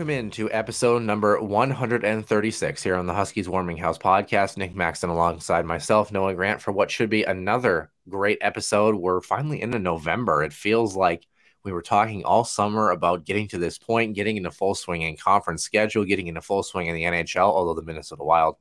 Welcome into episode number 136 here on the Huskies Warming House podcast. Nick Maxton alongside myself, Noah Grant, for what should be another great episode. We're finally into November. It feels like we were talking all summer about getting to this point, getting into full swing in conference schedule, getting into full swing in the NHL, although the Minnesota Wild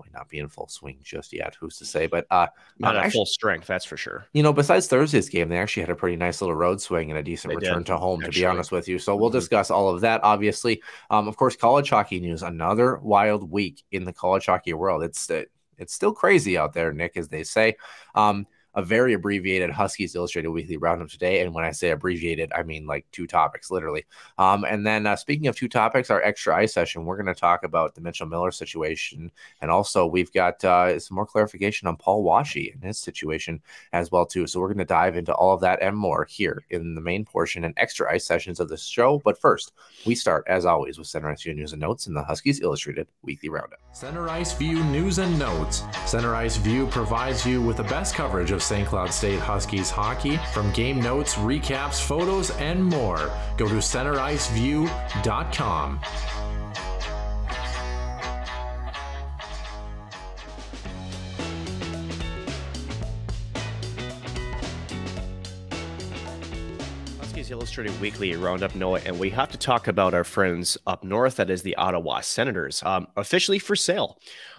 might not be in full swing just yet. Who's to say? But uh, Not um, at actually- full strength, that's for sure. you know, besides Thursday's game, they actually had a pretty nice little road swing and a decent They return did, to home, to be honest with you. So we'll Mhm. discuss all of that, obviously. Um, of course, college hockey news, another wild week in the college hockey world. It's uh, it's still crazy out there, Nick, as they say. Um, a very abbreviated Huskies Illustrated Weekly Roundup today. And when I say abbreviated, I mean like two topics, literally. Um, and then uh, speaking of two topics, our extra ice session, we're going to talk about the Mitchell Miller situation. And also, we've got uh, some more clarification on Paul Washe and his situation as well too. So we're going to dive into all of that and more here in the main portion and extra ice sessions of the show. But first, we start as always with Center Ice View News and Notes in the Huskies Illustrated Weekly Roundup. Center Ice View News and Notes. Center Ice View provides you with the best coverage of St. Cloud State Huskies hockey from game notes, recaps, photos, and more. Go to centericeview.com. Huskies Illustrated Weekly Roundup Noah, and we have to talk about our friends up north. That is the Ottawa Senators, um, officially for sale.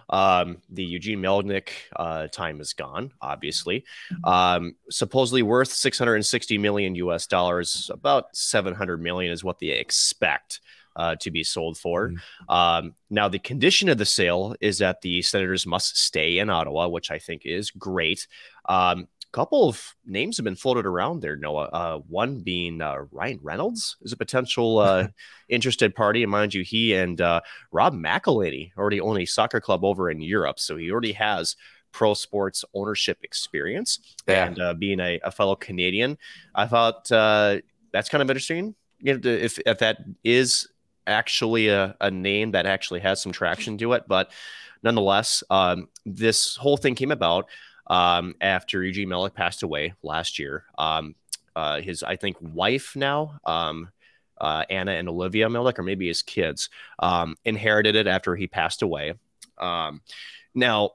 Um, the Eugene Melnyk uh, time is gone, obviously. Um, supposedly worth 660 million US dollars, about 700 million is what they expect. Uh, to be sold for. Um, now, the condition of the sale is that the Senators must stay in Ottawa, which I think is great. Um, couple of names have been floated around there, Noah. Uh, one being uh, Ryan Reynolds is a potential uh, interested party. And mind you, he and uh, Rob McElhenney already own a soccer club over in Europe. So he already has pro sports ownership experience. Yeah. And uh, being a, a fellow Canadian, I thought uh, that's kind of interesting. You know, if, if that is actually a, a name that actually has some traction to it. But nonetheless, um, this whole thing came about um, after Eugene Melnyk passed away last year. Um, uh, his, I think, wife now, um, uh, Anna and Olivia Melnyk, or maybe his kids, um, inherited it after he passed away. Um, now,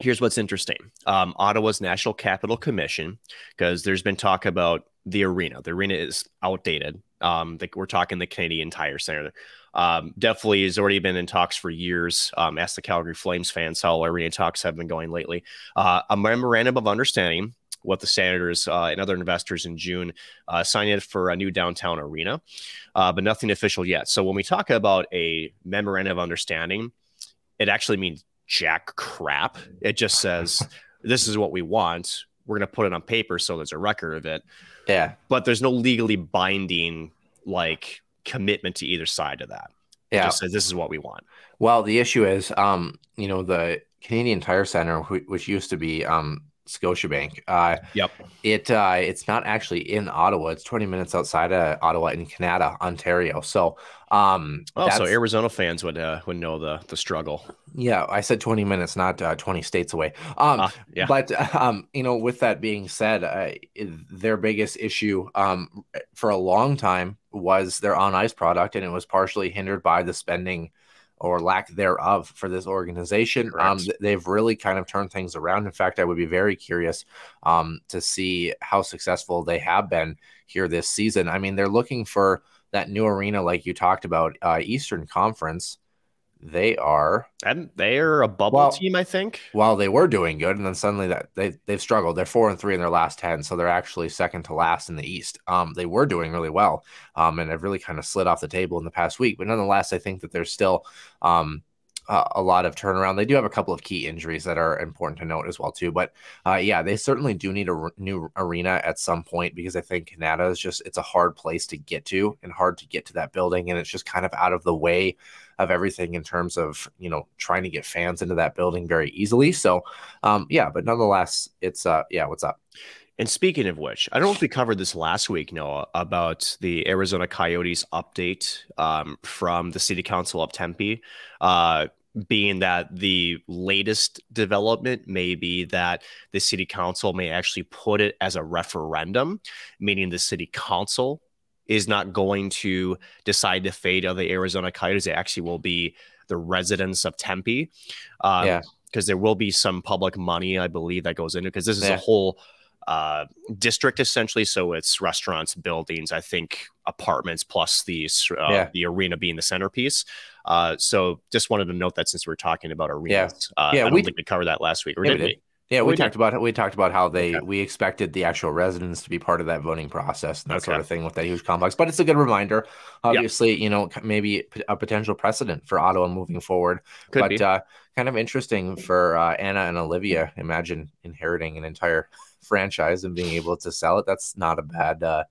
here's what's interesting um, Ottawa's National Capital Commission, because there's been talk about the arena. The arena is outdated. We're talking the Canadian Tire Center. Um, definitely has already been in talks for years. Um, ask the Calgary Flames fans how arena talks have been going lately. Uh, a memorandum of understanding with the Senators uh, and other investors in June uh, signed it for a new downtown arena, uh, but nothing official yet. So when we talk about a memorandum of understanding, it actually means jack crap. It just says this is what we want. We're going to put it on paper so there's a record of it Yeah. but there's no legally binding like commitment to either side of that. It Yeah. just says this is what we want. Well, the issue is, um, you know, the Canadian Tire Center, which used to be um, Scotiabank, uh, Yep. it uh, it's not actually in Ottawa. It's 20 minutes outside of Ottawa in Kanata, Ontario. So, um, Oh, so Arizona fans would uh, would know the the struggle. yeah, I said 20 minutes, not uh, 20 states away. Um, Ah, yeah. But um, you know, with that being said, uh, their biggest issue um, for a long time was their on ice product, and it was partially hindered by the spending or lack thereof for this organization. Um, they've really kind of turned things around. In fact, I would be very curious um, to see how successful they have been here this season. I mean, they're looking for that new arena, like you talked about, uh, Eastern Conference. They are and they're a bubble Well- team, I think. while they were doing good, and then suddenly that they they've struggled. They're four and three in their last ten, so they're actually second to last in the East. Um, they were doing really well, um, and have really kind of slid off the table in the past week. But nonetheless, I think that there's still um a, a lot of turnaround. They do have a couple of key injuries that are important to note as well too. But uh, yeah, they certainly do need a new arena at some point because I think Kanata is just it's a hard place to get to and hard to get to that building, and it's just kind of out of the way of everything in terms of you know trying to get fans into that building very easily. So um, yeah, but nonetheless, it's uh yeah, what's up? And speaking of which, I don't know if we covered this last week, Noah, about the Arizona Coyotes update um, from the City Council of Tempe, uh, being that the latest development may be that the City Council may actually put it as a referendum, meaning the City Council is not going to decide the fate of the Arizona Coyotes. It actually will be the residents of Tempe. Um, Yeah. Because there will be some public money, I believe, that goes into because this is Yeah. a whole uh, district essentially. So it's restaurants, buildings, I think apartments, plus the uh, Yeah. the arena being the centerpiece. Uh, so just wanted to note that since we're talking about arenas, uh, Yeah, I don't we- think we covered that last week, or Yeah, we did we? Yeah, we We did. talked about we talked about how they Okay. we expected the actual residents to be part of that voting process and that sort of thing with that huge complex. But it's a good reminder. Obviously, you know, maybe a potential precedent for Ottawa moving forward. Could but be. uh, kind of interesting for uh, Anna and Olivia. Imagine inheriting an entire franchise and being able to sell it. That's not a bad uh,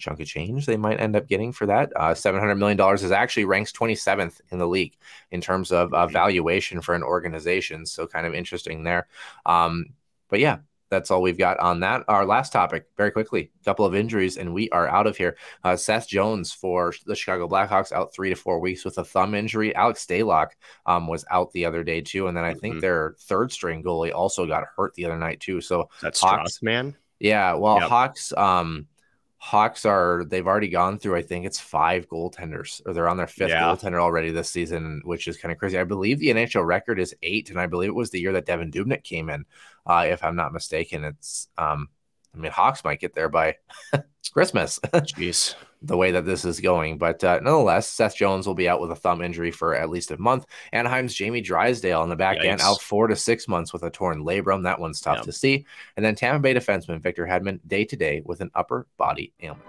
chunk of change they might end up getting for that. Uh, $700 million is actually ranks 27th in the league in terms of uh, valuation for an organization. So kind of interesting there. Um, but yeah, that's all we've got on that. Our last topic, very quickly, a couple of injuries, and we are out of here. Uh, Seth Jones for the Chicago Blackhawks out three to four weeks with a thumb injury. Alex Stalock um, was out the other day too, and then I think Mhm. their third string goalie also got hurt the other night too. So That's Hawks- Strauss, man. yeah, well, Yep. Hawks, um, Hawks are they've already gone through. I think it's five goaltenders, or they're on their fifth Yeah. goaltender already this season, which is kind of crazy. I believe the NHL record is eight, and I believe it was the year that Devan Dubnyk came in, uh, if I'm not mistaken. It's, um, I mean, Hawks might get there by Christmas, Jeez. The way that this is going. But uh, nonetheless, Seth Jones will be out with a thumb injury for at least a month. Anaheim's Jamie Drysdale on the back end out four to six months with a torn labrum. That one's tough Yeah. to see. And then Tampa Bay defenseman Victor Hedman day to day with an upper body ailment.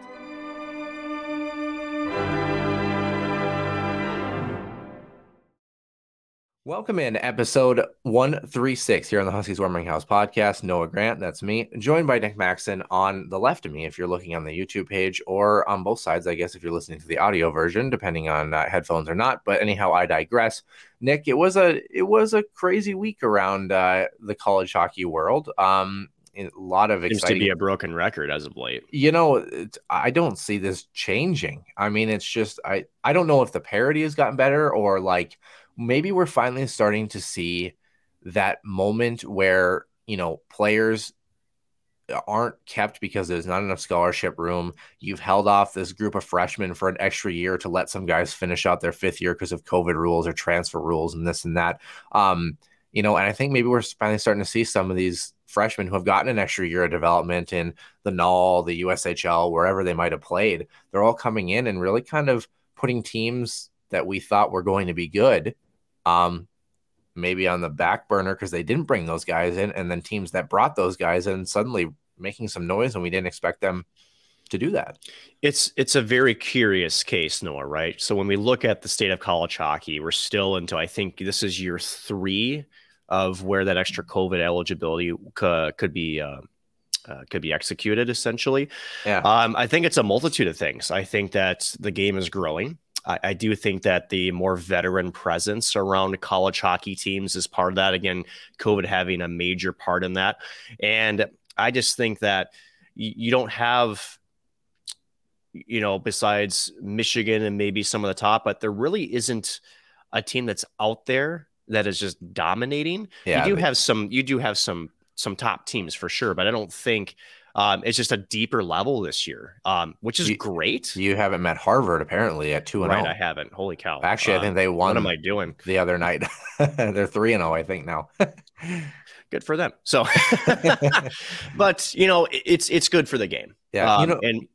Welcome in episode 136 here on the Huskies Warming House podcast. Noah Grant, that's me, joined by Nick Maxon on the left of me if you're looking on the YouTube page, or on both sides, I guess, if you're listening to the audio version, depending on uh, headphones or not. But anyhow, I digress. Nick, it was a it was a crazy week around uh, the college hockey world. Um, a lot of Seems to be a broken record as of late. you know it's, i don't see this changing i mean it's just i i don't know if the parody has gotten better or like maybe we're finally starting to see that moment where you know players aren't kept because there's not enough scholarship room. You've held off this group of freshmen for an extra year to let some guys finish out their fifth year because of covid rules or transfer rules and this and that. Um you know and i think maybe we're finally starting to see some of these freshmen who have gotten an extra year of development in the NAL, the USHL, wherever they might have played, they're all coming in and really kind of putting teams that we thought were going to be good, um, maybe on the back burner because they didn't bring those guys in, and then teams that brought those guys in suddenly making some noise and we didn't expect them to do that. It's it's a very curious case, Noah. Right. So when we look at the state of college hockey, we're still into I think this is year three of where that extra COVID eligibility could, could be uh, uh, could be executed. Essentially, Yeah. um, I think it's a multitude of things. I think that the game is growing. I, I do think that the more veteran presence around college hockey teams is part of that. Again, COVID having a major part in that, and I just think that you, you don't have you know, besides Michigan and maybe some of the top, but there really isn't a team that's out there that is just dominating. Yeah. you do have some, you do have some, some top teams for sure, but I don't think Um, it's just a deeper level this year, um, which is You- great. You haven't met Harvard apparently at two and right, zero. I haven't. Holy cow! Actually, I Um, think they won What am I doing? the other night. They're three and zero, I think now. Good for them. So, but you know, it's it's good for the game. yeah, you Um, know. and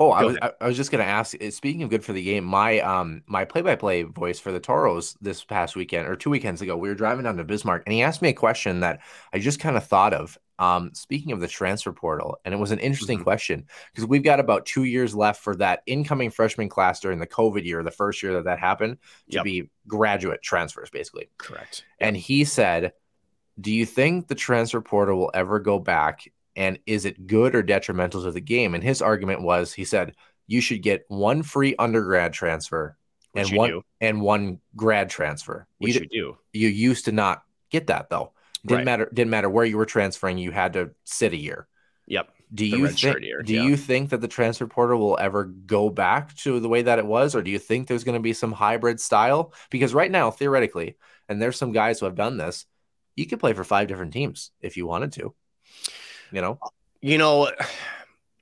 Oh, I Go was I, I was just gonna ask. uh, Speaking of good for the game, my um my play by play voice for the Toros this past weekend or two weekends ago, we were driving down to Bismarck, and he asked me a question that I just kind of thought of. Um, speaking of the transfer portal, and it was an interesting Mhm. question because we've got about two years left for that incoming freshman class during the COVID year, the first year that that happened, to Yep. be graduate transfers, basically. correct. And he said, Do you think the transfer portal will ever go back? And is it good or detrimental to the game? And his argument was he said, You should get one free undergrad transfer Which and one do. and one grad transfer. Which You, you do. you used to not get that though. Didn't Right. matter, didn't matter where you were transferring, you had to sit a year. Yep. Do you think year, do yeah. you think that the transfer portal will ever go back to the way that it was, or do you think there's going to be some hybrid style? Because right now, theoretically, and there's some guys who have done this, you could play for five different teams if you wanted to. You know, You know,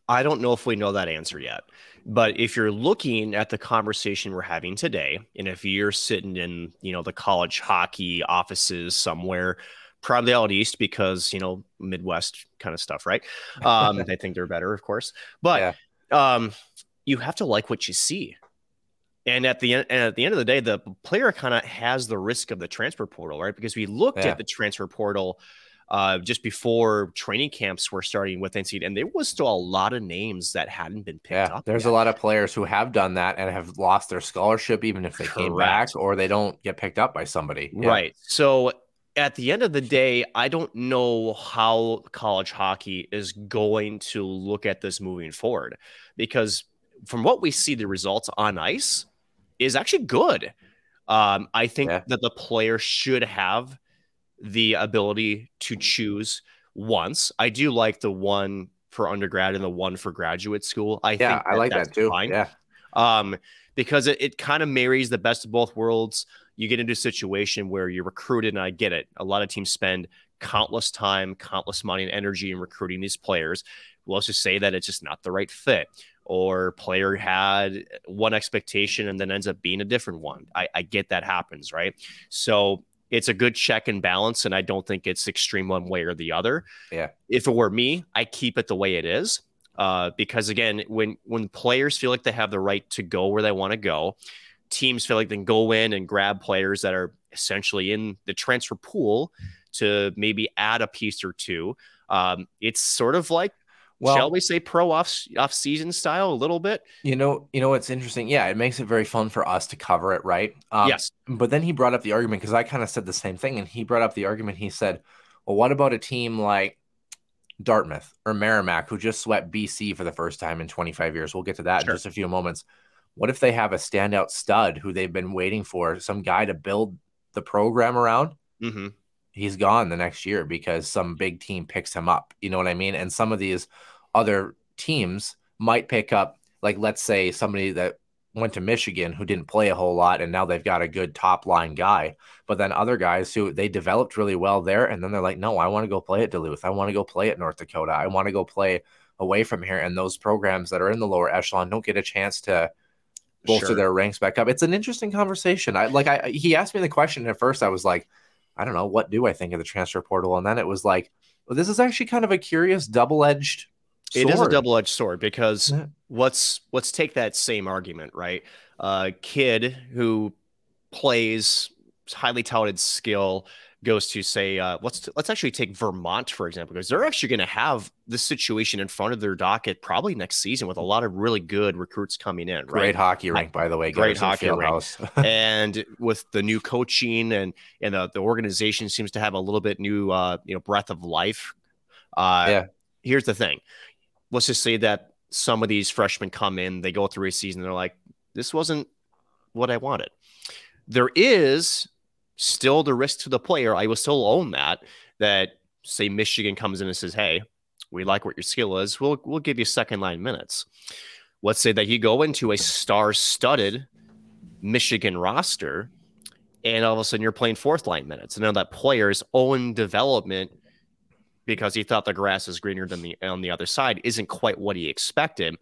I don't know if we know that answer yet. But if you're looking at the conversation we're having today, and if you're sitting in, you know, the college hockey offices somewhere, probably out east because, you know, Midwest kind of stuff, right? Um, they think they're better, of course. But um, you have to like what you see. And at the end, and at the end of the day, the player kind of has the risk of the transfer portal, right? Because we looked Yeah. at the transfer portal uh, just before training camps were starting with NC, and there was still a lot of names that hadn't been picked yeah, up. there's yet. a lot of players who have done that and have lost their scholarship, even if they came back or they don't get picked up by somebody. Yeah. Right. So at the end of the day, I don't know how college hockey is going to look at this moving forward because from what we see, the results on ice is actually good. Um, I think Yeah. that the player should have the ability to choose once. I do like the one for undergrad and the one for graduate school. I Yeah, think I like that too. fine Yeah. um, because it, it kind of marries the best of both worlds. You get into a situation where you're recruited, and I get it. A lot of teams spend countless time, countless money, and energy in recruiting these players. Well, let's just say that it's just not the right fit, or player had one expectation and then ends up being a different one. I, I get that happens, right? So it's a good check and balance, and I don't think it's extreme one way or the other. Yeah. If it were me, I keep it the way it is uh, because again, when when players feel like they have the right to go where they want to go, teams feel like they can go in and grab players that are essentially in the transfer pool to maybe add a piece or two. Um, it's sort of like, Well- shall we say, pro off off season style a little bit. You know, you know what's interesting? Yeah, it makes it very fun for us to cover it, right? Um, yes, But then he brought up the argument because I kind of said the same thing, and he brought up the argument. He said, "Well, what about a team like Dartmouth or Merrimack who just swept BC for the first time in 25 years? We'll get to that Sure. in just a few moments. What if they have a standout stud who they've been waiting for, some guy to build the program around? hmm He's gone the next year because some big team picks him up. You know what I mean? And some of these other teams might pick up, like, let's say somebody that went to Michigan who didn't play a whole lot and now they've got a good top line guy. But then other guys who they developed really well there and then they're like, no, I want to go play at Duluth. I want to go play at North Dakota. I want to go play away from here. And those programs that are in the lower echelon don't get a chance to bolster Sure. their ranks back up. It's an interesting conversation. I like I he asked me the question and at first I was like, I don't know, what do I think of the transfer portal? And then it was like, well, this is actually kind of a curious double-edged It is a double-edged sword because Yeah. let's let's take that same argument, right? A kid who plays highly touted skill goes to say, uh, let's let's actually take Vermont for example, because they're actually going to have this situation in front of their docket probably next season with a lot of really good recruits coming in, right? Great hockey rink, by the way. Great hockey rink. And with the new coaching and and the, the organization seems to have a little bit new uh you know breath of life uh Yeah. here's the thing let's just say that some of these freshmen come in they go through a season they're like this wasn't what i wanted there is still the risk to the player i will still own that that say michigan comes in and says hey we like what your skill is we'll we'll give you second line minutes let's say that you go into a star studded Michigan roster, and all of a sudden you're playing fourth line minutes. And now that player's own development because he thought the grass is greener than the on the other side isn't quite what he expected.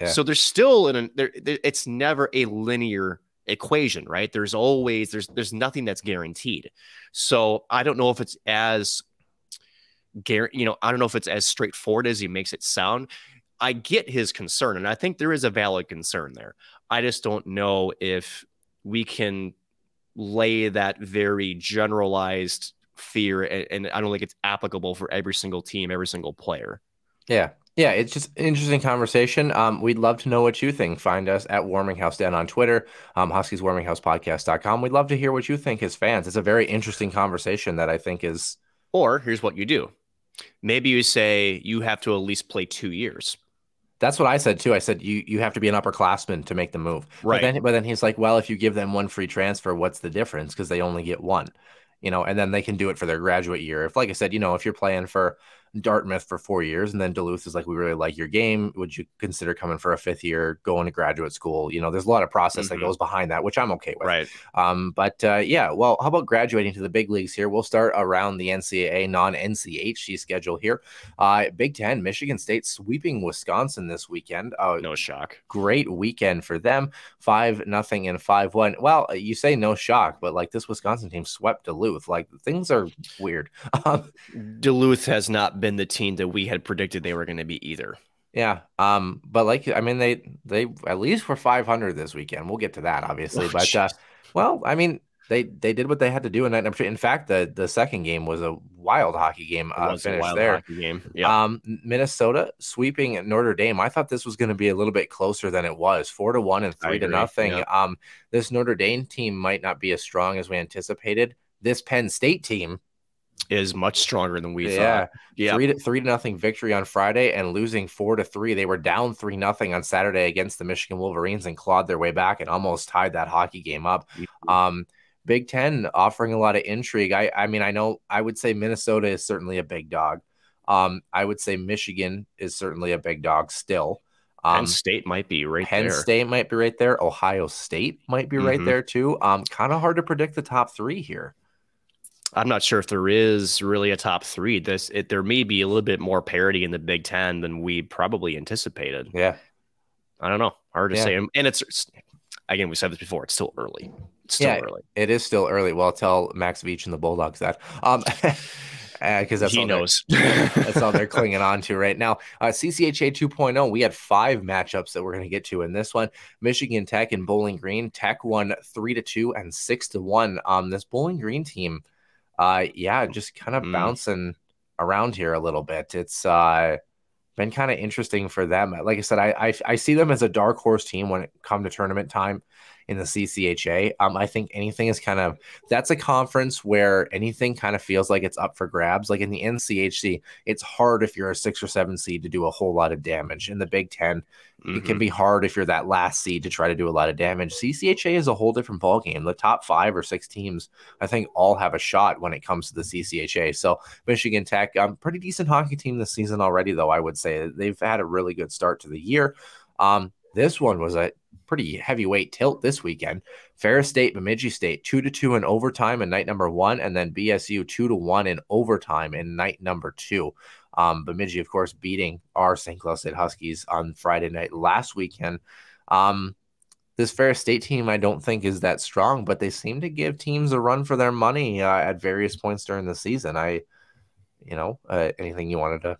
Yeah. So there's still an there it's never a linear equation, right? There's always there's there's nothing that's guaranteed. So I don't know if it's as you know, I don't know if it's as straightforward as he makes it sound. I get his concern, and I think there is a valid concern there. I just don't know if we can lay that very generalized fear, and, and I don't think it's applicable for every single team, every single player. Yeah. Yeah, it's just an interesting conversation. Um, we'd love to know what you think. Find us at Warming House Den on Twitter, um, Huskies Warming House Podcast.com. We'd love to hear what you think as fans. It's a very interesting conversation that I think is. Or here's what you do maybe you say you have to at least play two years. That's what I said too. I said you you have to be an upperclassman to make the move. Right. But then, but then he's like, well, if you give them one free transfer, what's the difference? Because they only get one, you know, and then they can do it for their graduate year. If, like I said, you know, if you're playing for Dartmouth for four years, and then Duluth is like, we really like your game. Would you consider coming for a fifth year, going to graduate school? You know, there's a lot of process Mhm. that goes behind that, which I'm okay with. Right. Um, but uh, yeah, well, how about graduating to the big leagues here? We'll start around the NCAA non NCHC schedule here. Uh, big Ten, Michigan State sweeping Wisconsin this weekend. Uh, No shock. great weekend for them. Five nothing and five one. Well, you say no shock, but like this Wisconsin team swept Duluth. Like things are weird. Um, Duluth has not been the team that we had predicted they were going to be either. yeah. Um, but like I mean, they they at least were five hundred this weekend. We'll get to that obviously, Oh, but uh, well, I mean. They, they did what they had to do in two. In fact, the, the second game was a wild hockey game uh, wild there. game. Yeah. Um, Minnesota sweeping Notre Dame. I thought this was going to be a little bit closer than it was, four to one and three to nothing. yeah. Um, this Notre Dame team might not be as strong as we anticipated. This Penn State team, is much stronger than we yeah, thought. Yeah. three to three to nothing victory on Friday and losing four to three. They were down three nothing on Saturday against the Michigan Wolverines and clawed their way back and almost tied that hockey game up. Mm-hmm. Um, Big Ten offering a lot of intrigue. I, I mean, I know I would say Minnesota is certainly a big dog. Um, I would say Michigan is certainly a big dog still. Penn Um, State might be right Penn there. State might be right there. Ohio State might be right Mhm. there too. Um, kind of hard to predict the top three here. I'm not sure if there is really a top three. This it, there may be a little bit more parity in the Big Ten than we probably anticipated. Yeah, I don't know. Hard to Yeah. say. And it's, again, we said this before. It's still early. It's still Yeah. early. it is still early. Well, tell Max Beach and the Bulldogs that. Um, because that's he all they're- knows. That's all they're clinging on to right now. Uh, CCHA 2.0, oh, we had five matchups that we're going to get to in this one. Michigan Tech and Bowling Green. Tech won three to two and six to one. Um, this Bowling Green team, uh, yeah, just kind of Mm. bouncing around here a little bit. It's uh been kind of interesting for them. Like I said, I, I I see them as a dark horse team when it come to tournament time in the CCHA. Um, I think anything is kind of that's a conference where anything kind of feels like it's up for grabs. Like in the NCHC, it's hard if you're a six or seven seed to do a whole lot of damage. In the Big Ten, it can Mhm. be hard if you're that last seed to try to do a lot of damage. CCHA is a whole different ballgame. The top five or six teams, I think, all have a shot when it comes to the CCHA. So Michigan Tech, um, pretty decent hockey team this season already, though. I would say they've had a really good start to the year. Um, this one was a pretty heavyweight tilt this weekend. Ferris State, Bemidji State, two to two in overtime in night number one, and then BSU two to one in overtime in night number two. Um, Bemidji, of course, beating our St. Cloud State Huskies on Friday night last weekend. Um, this Ferris State team, I don't think is that strong, but they seem to give teams a run for their money uh, at various points during the season. I, you know, uh, anything you wanted to?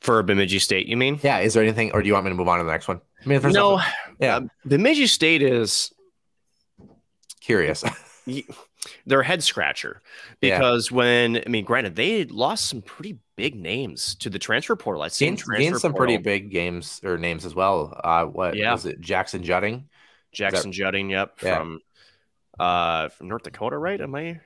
For Bemidji State. You mean? Yeah, is there anything, or do you want me to move on to the next one? I mean, No. nothing- yeah, Um, Bemidji State is curious. they're a head scratcher Yeah. because when I mean, granted, they lost some pretty big names to the transfer portal. I've seen gained, gained some pretty big games or names as well. Uh, what Yeah. was it? Jackson Jutting. Jackson Jutting, yep, Yeah. from uh from North Dakota, right? Am I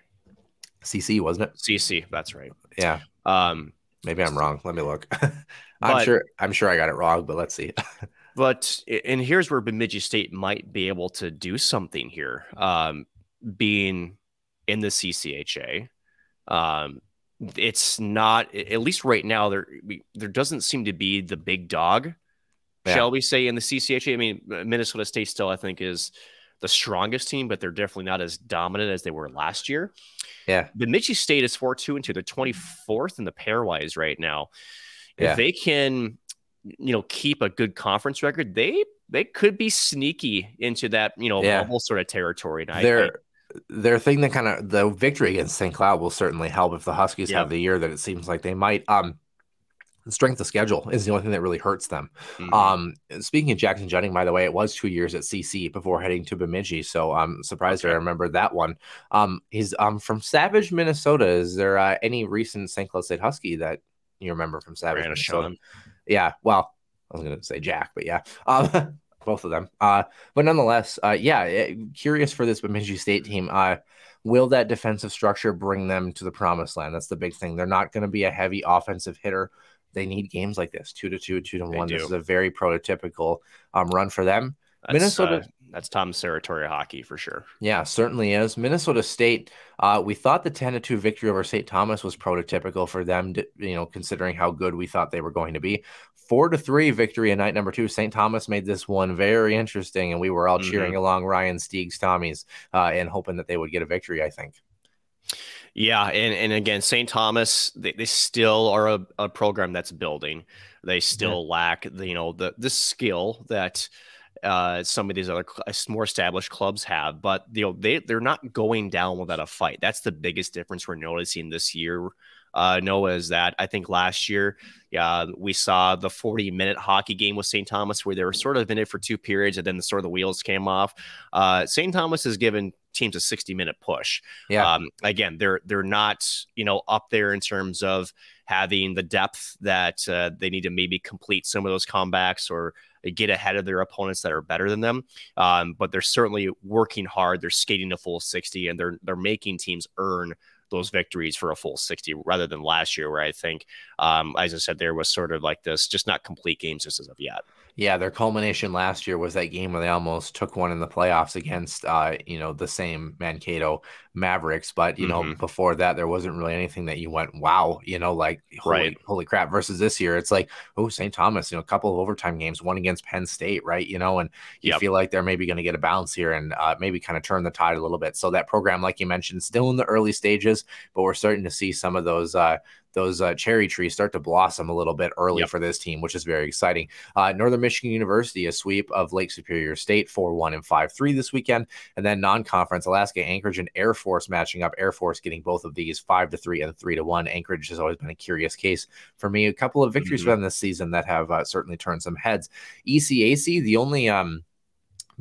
CC, wasn't it? CC? That's right. Yeah. Um, Maybe I'm wrong. Let me look. I'm But- sure. I'm sure I got it wrong, but let's see. but and here's where Bemidji State might be able to do something here. Um, being in the CCHA, um, it's not at least right now. There we, there doesn't seem to be the big dog, Yeah. shall we say, in the CCHA. I mean, Minnesota State still, I think, is the strongest team, but they're definitely not as dominant as they were last year. Yeah. Bemidji State is 4 2 into the 24th in the pairwise right now. If Yeah. they can, you know, keep a good conference record, they they could be sneaky into that, you know, Yeah. bubble sort of territory. And I- I, their their thing that kind of the victory against St. Cloud will certainly help if the Huskies Yeah. have the year that it seems like they might. Um, strength of schedule is the only thing that really hurts them. Mhm. Um, speaking of Jackson Jennings, by the way, it was two years at CC before heading to Bemidji, so I'm surprised I remember that one. Um, he's um from Savage, Minnesota. Is there uh, any recent St. Cloud State Husky that you remember from Savage, Brianna Minnesota? Sean. Yeah, well, I was going to say Jack, but yeah, um, both of them. Uh, but nonetheless, uh, yeah, eh, curious for this Bemidji State team. Uh, will that defensive structure bring them to the promised land? That's the big thing. They're not going to be a heavy offensive hitter. They need games like this, two to two, two to They one. This is a very prototypical um, run for them. That's, Minnesota- uh, that's Tom's territory hockey for sure. Yeah, certainly is. Minnesota State, uh, we thought the 10 to 2 victory over St. Thomas was prototypical for them, to, you know, considering how good we thought they were going to be. 4 to 3 victory in night number two. St. Thomas made this one very interesting, and we were all Mhm. cheering along Ryan Steeg's Tommies uh, and hoping that they would get a victory, I think. Yeah, and, and again, St. Thomas, they, they still are a, a program that's building. They still lack the you know the the skill that uh, some of these other more established clubs have, but you know they they're not going down without a fight. That's the biggest difference we're noticing this year. Uh, Noah is that I think last year, yeah, we saw the 40 minute hockey game with St. Thomas where they were sort of in it for two periods and then the sort of the wheels came off. Uh, St. Thomas has given teams a 60 minute push. Yeah. Um, again, they're they're not you know up there in terms of having the depth that uh, they need to maybe complete some of those comebacks or get ahead of their opponents that are better than them. Um, but they're certainly working hard. They're skating a full 60 and they're they're making teams earn those victories for a full 60 rather than last year where I think um, as I said there was sort of like this just not complete games just as of yet. Yeah, their culmination last year was that game where they almost took one in the playoffs against, uh, you know, the same Mankato Mavericks. But you know, Mhm. before that, there wasn't really anything that you went, "Wow," you know, like holy, Right. holy crap. Versus this year, it's like, oh, St. Thomas, you know, a couple of overtime games, one against Penn State, right? You know, and you Yep. feel like they're maybe going to get a bounce here and uh, maybe kind of turn the tide a little bit. So that program, like you mentioned, still in the early stages, but we're starting to see some of those. Uh, those uh, cherry trees start to blossom a little bit early Yep. for this team, which is very exciting. Uh, Northern Michigan University, a sweep of Lake Superior State, 4 1 and 5 3 this weekend. And then non conference, Alaska Anchorage and Air Force matching up. Air Force getting both of these 5 to 3 and 3 to 1. Anchorage has always been a curious case for me. A couple of victories for them this season that have uh, certainly turned some heads. ECAC, the only. um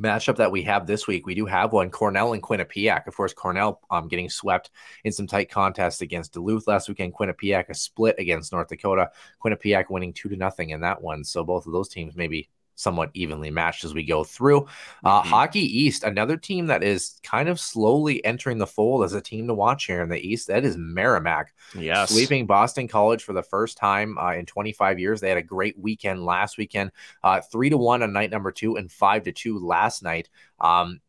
matchup that we have this week. We do have one Cornell and Quinnipiac. Of course, Cornell um, getting swept in some tight contests against Duluth last weekend. Quinnipiac a split against North Dakota. Quinnipiac winning two to nothing in that one. So both of those teams maybe somewhat evenly matched as we go through. Uh, Mhm. Hockey East, another team that is kind of slowly entering the fold as a team to watch here in the East. That is Merrimack Yes. sweeping Boston College for the first time uh, in 25 years. They had a great weekend last weekend, uh, three to one on night number two and five to two last night. Um,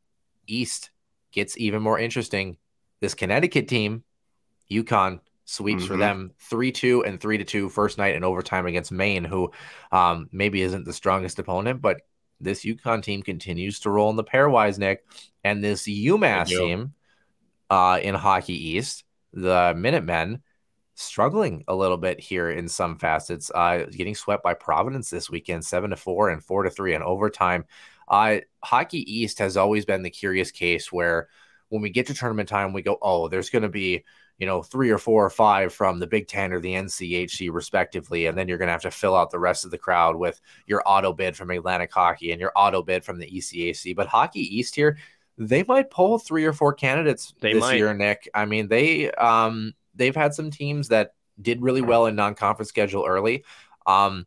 East gets even more interesting. This Connecticut team, UConn sweeps for Mhm. them three two and three to two first night in overtime against Maine, who um, maybe isn't the strongest opponent, but this UConn team continues to roll in the pairwise, Nick, and this UMass team uh, in Hockey East, the Minutemen, struggling a little bit here in some facets. Uh, getting swept by Providence this weekend, seven to four and four to three in overtime. Uh, Hockey East has always been the curious case where when we get to tournament time, we go, oh, there's going to be you know three or four or five from the Big Ten or the NCHC respectively, and then you're going to have to fill out the rest of the crowd with your auto bid from Atlantic Hockey and your auto bid from the ECAC. But Hockey East here, they might pull three or four candidates They this might. year, Nick. I mean, they um they've had some teams that did really well in non-conference schedule early. Um,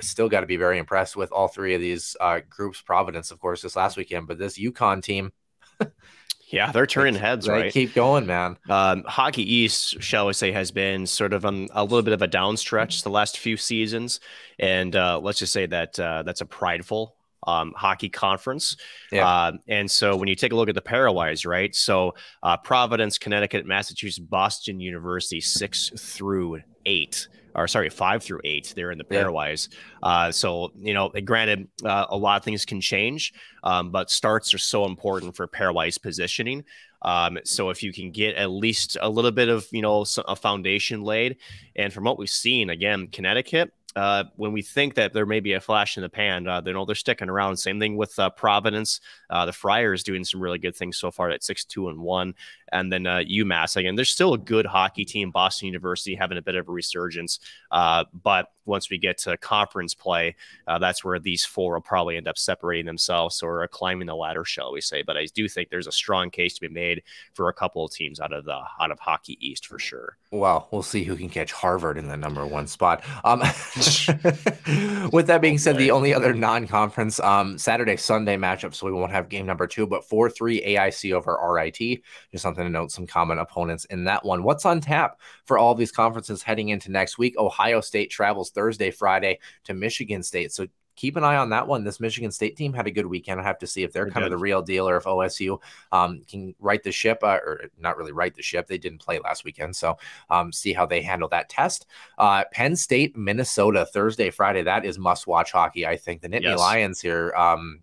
still got to be very impressed with all three of these uh, groups. Providence, of course, this last weekend, but this UConn team, Yeah, they're turning heads, they right? keep going, man. Um, Hockey East, shall we say, has been sort of on a little bit of a downstretch the last few seasons, and uh, let's just say that uh, that's a prideful um, hockey conference. Yeah. Uh, and so when you take a look at the pairwise, right? So uh, Providence, Connecticut, Massachusetts, Boston University, six through eight or sorry, five through eight there in the pairwise. Yeah. Uh, so, you know, granted, uh, a lot of things can change, um, but starts are so important for pairwise positioning. Um, so if you can get at least a little bit of, you know, a foundation laid, and from what we've seen, again, Connecticut, uh, when we think that there may be a flash in the pan, uh, they know they're sticking around. Same thing with uh, Providence. Uh, the Friars doing some really good things so far at six two and one, and then uh, UMass again. They're still a good hockey team. Boston University having a bit of a resurgence, uh, but once we get to conference play, that's where these four will probably end up separating themselves or climbing the ladder, shall we say? But I do think there's a strong case to be made for a couple of teams out of the out of Hockey East for sure. Well, we'll see who can catch Harvard in the number one spot. Um, with that being said, the only other non-conference um, Saturday Sunday matchup, so we won't have game number two, but four three AIC over RIT. Just something to note. Some common opponents in that one. What's on tap for all these conferences heading into next week? Ohio State travels Thursday, Friday to Michigan State. So keep an eye on that one. This Michigan State team had a good weekend. I have to see if they're, kind of the real deal or if OSU um, can right the ship uh, or not really right the ship. They didn't play last weekend. So um, see how they handle that test. Uh, Penn State, Minnesota, Thursday, Friday. That is must watch hockey. I think the Nittany yes. Lions here. Um,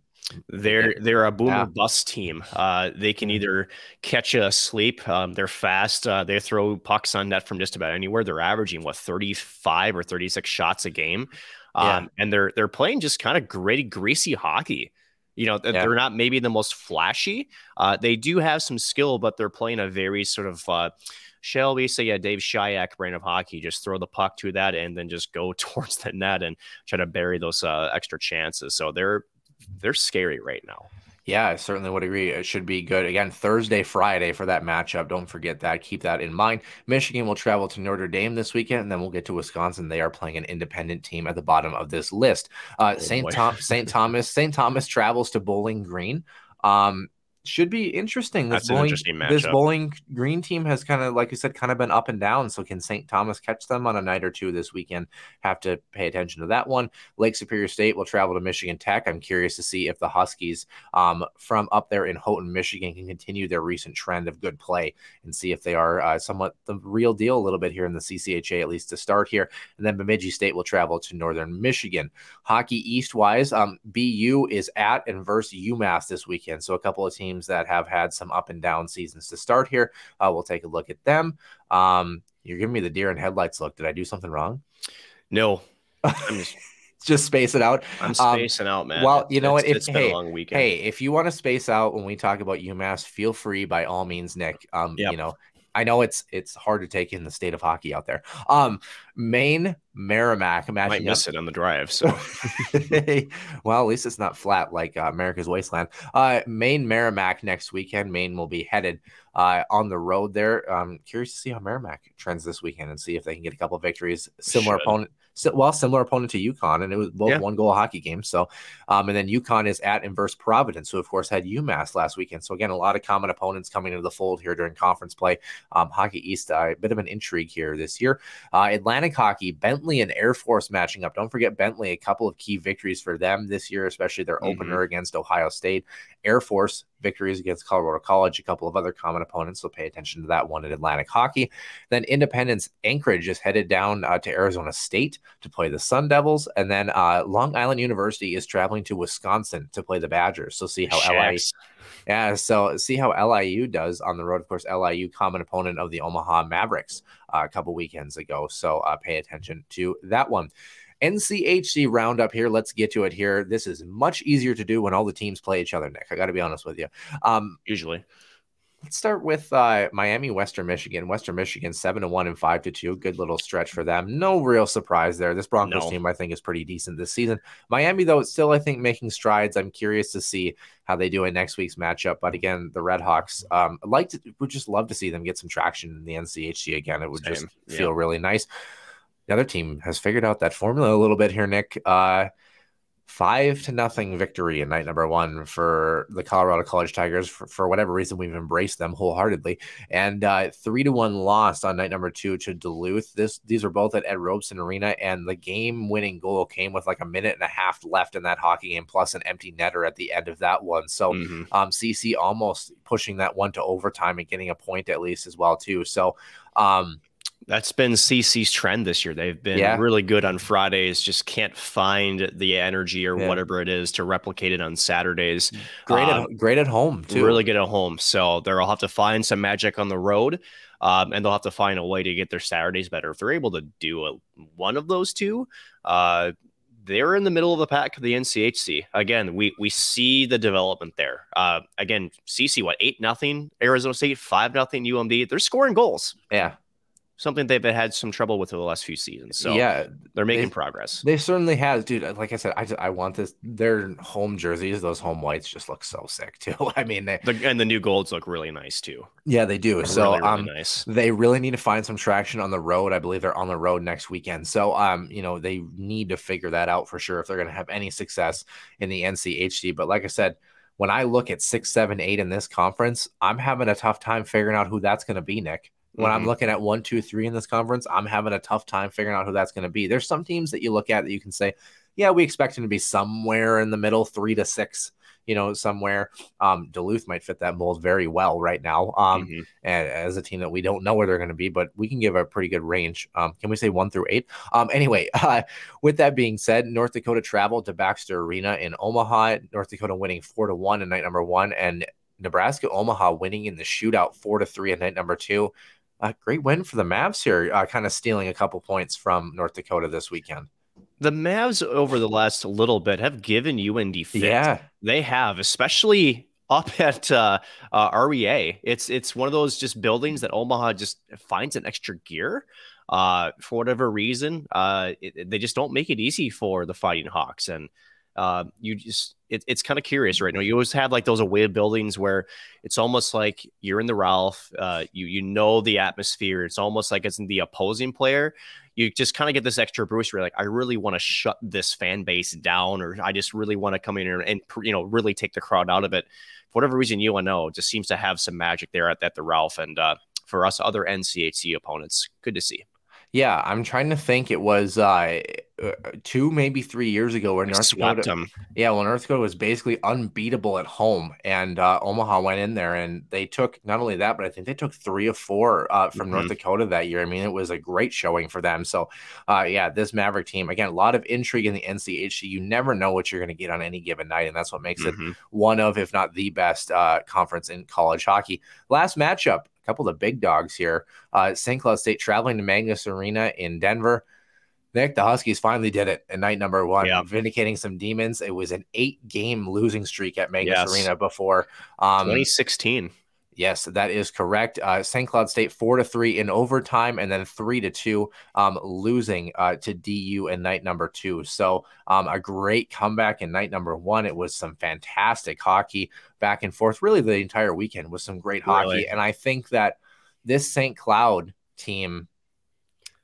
they're they're a boomer yeah. bust team. Uh, they can mm-hmm. either catch you asleep. Um, they're fast. Uh, they throw pucks on net from just about anywhere. They're averaging what 35 or 36 shots a game, um, yeah. and they're they're playing just kind of gritty, greasy hockey. You know, yeah. they're not maybe the most flashy. Uh, they do have some skill, but they're playing a very sort of uh, shall we say, yeah, Dave Shayak brand of hockey. Just throw the puck to that and then just go towards the net and try to bury those uh, extra chances. So they're they're scary right now. Yeah, I certainly would agree. It should be good. Again, Thursday, Friday for that matchup. Don't forget that. Keep that in mind. Michigan will travel to Notre Dame this weekend, and then we'll get to Wisconsin. They are playing an independent team at the bottom of this list. Uh, oh, St. Tom- St. Thomas, St. Thomas travels to Bowling Green. Um, should be interesting. This That's bowling, interesting This bowling green team has kind of, like you said, kind of been up and down. So can St. Thomas catch them on a night or two this weekend? Have to pay attention to that one. Lake Superior State will travel to Michigan Tech. I'm curious to see if the Huskies um, from up there in Houghton, Michigan, can continue their recent trend of good play and see if they are uh, somewhat the real deal a little bit here in the CCHA, at least to start here. And then Bemidji State will travel to Northern Michigan. Hockey East wise, um, BU is at and versus UMass this weekend. So a couple of teams teams that have had some up and down seasons to start here. Uh, we'll take a look at them. Um, you're giving me the deer and headlights look. Did I do something wrong? No. I'm Just... just space it out. I'm um, spacing um, out, man. Well, you know what? If hey, hey, if you want to space out when we talk about UMass, feel free by all means, Nick. Um, yep. you know, I know it's it's hard to take in the state of hockey out there. Um, Maine Merrimack matching might miss up. it on the drive. So, well, at least it's not flat like uh, America's Wasteland. Uh, Maine Merrimack next weekend. Maine will be headed uh, on the road there. Um, curious to see how Merrimack trends this weekend and see if they can get a couple victories. Similar Should. opponent well, similar opponent to UConn, and it was both yeah. one goal hockey games. So, um, and then UConn is at inverse Providence, who of course had UMass last weekend. So again, a lot of common opponents coming into the fold here during conference play. Um, hockey East, uh, a bit of an intrigue here this year. Uh, Atlantic hockey, Bentley and Air Force matching up. Don't forget Bentley, a couple of key victories for them this year, especially their mm-hmm. opener against Ohio State. Air Force victories against Colorado College, a couple of other common opponents. So pay attention to that one in Atlantic hockey. Then Independence Anchorage is headed down uh, to Arizona State to play the Sun Devils, and then uh, Long Island University is traveling to Wisconsin to play the Badgers. So see how LIU, yeah, so see how LIU does on the road. Of course, LIU common opponent of the Omaha Mavericks uh, a couple weekends ago. So uh, pay attention to that one. NCHC roundup here. Let's get to it here. This is much easier to do when all the teams play each other, Nick. I got to be honest with you. Um, Usually. Let's start with uh, Miami, Western Michigan. Western Michigan, seven to one and five to two. Good little stretch for them. No real surprise there. This Broncos no. team, I think, is pretty decent this season. Miami, though, still, I think, making strides. I'm curious to see how they do in next week's matchup. But again, the Red Hawks, um, like to, would just love to see them get some traction in the NCHC again. It would Same. just feel yeah. really nice. The other team has figured out that formula a little bit here, Nick. Uh, five to nothing victory in night number one for the Colorado College Tigers. For, for whatever reason, we've embraced them wholeheartedly, and uh, three to one loss on night number two to Duluth. This these are both at Ed Robson Arena, and the game-winning goal came with like a minute and a half left in that hockey game, plus an empty netter at the end of that one. So mm-hmm. um, CC almost pushing that one to overtime and getting a point at least as well too. So. Um, That's been CC's trend this year. They've been Yeah. really good on Fridays, just can't find the energy or Yeah. whatever it is to replicate it on Saturdays. Great Um, at great at home too. really good at home. So they'll have to find some magic on the road, um, and they'll have to find a way to get their Saturdays better. If they're able to do a, one of those two, uh, they're in the middle of the pack of the NCHC. Again, we we see the development there. Uh, again, CC what eight nothing Arizona State, five nothing UMD. They're scoring goals. Yeah. Something they've had some trouble with over the last few seasons. So yeah. they're making they- progress. They certainly have, dude. Like I said, I, just, I want this. Their home jerseys, those home whites, just look so sick too. I mean, they, The, and the new golds look really nice too. yeah, they do. Really, So, really um, nice. they really need to find some traction on the road. I believe they're on the road next weekend. So, um, you know, they need to figure that out for sure if they're going to have any success in the NCHC. But like I said, when I look at six, seven, eight in this conference, I'm having a tough time figuring out who that's going to be, Nick. When I'm Mhm. looking at one, two, three in this conference, I'm having a tough time figuring out who that's going to be. There's some teams that you look at that you can say, yeah, we expect them to be somewhere in the middle, three to six, you know, somewhere. Um, Duluth might fit that mold very well right now. Um, Mhm. and as a team that we don't know where they're going to be, but we can give a pretty good range. Um, can we say one through eight? Um, anyway, uh, with that being said, North Dakota traveled to Baxter Arena in Omaha. North Dakota winning four to one in night number one, and Nebraska Omaha winning in the shootout four to three in night number two. A great win for the Mavs here, uh, kind of stealing a couple points from North Dakota this weekend. The Mavs over the last little bit have given UND fit. Yeah, They have, especially up at uh, uh, REA. It's it's one of those just buildings that Omaha just finds an extra gear. Uh, for whatever reason, uh, it, they just don't make it easy for the Fighting Hawks, and uh, you just it, it's kind of curious right now. You always have like those away buildings where it's almost like you're in the Ralph. Uh, you you know the atmosphere. It's almost like it's in the opposing player. You just kind of get this extra boost. Where you're like, I really want to shut this fan base down, or I just really want to come in here and you know really take the crowd out of it. For whatever reason, UNO just seems to have some magic there at, at the Ralph, and uh, for us other NCHC opponents, good to see. Yeah. I'm trying to think. It was uh, uh, two, maybe three years ago where North swept Dakota. them. Yeah, well, North Dakota was basically unbeatable at home, and uh, Omaha went in there and they took not only that, but I think they took three of four uh, from North Mhm. Dakota that year. I mean, it was a great showing for them. So, uh, yeah, this Maverick team again, a lot of intrigue in the NCHC. You never know what you're going to get on any given night, and that's what makes it Mhm. one of, if not the best, uh, conference in college hockey. Last matchup, a couple of the big dogs here. Uh, St. Cloud State traveling to Magnus Arena in Denver. Nick, the Huskies finally did it in night number one, Yeah. vindicating some demons. It was an eight game losing streak at Magnus Yes. Arena before. Um, 2016. Yes, that is correct. Uh, St. Cloud State four to three in overtime, and then three to two, um, losing uh, to DU in night number two. So um, a great comeback in night number one. It was some fantastic hockey back and forth. Really, the entire weekend was some great hockey, Really. and I think that this St. Cloud team,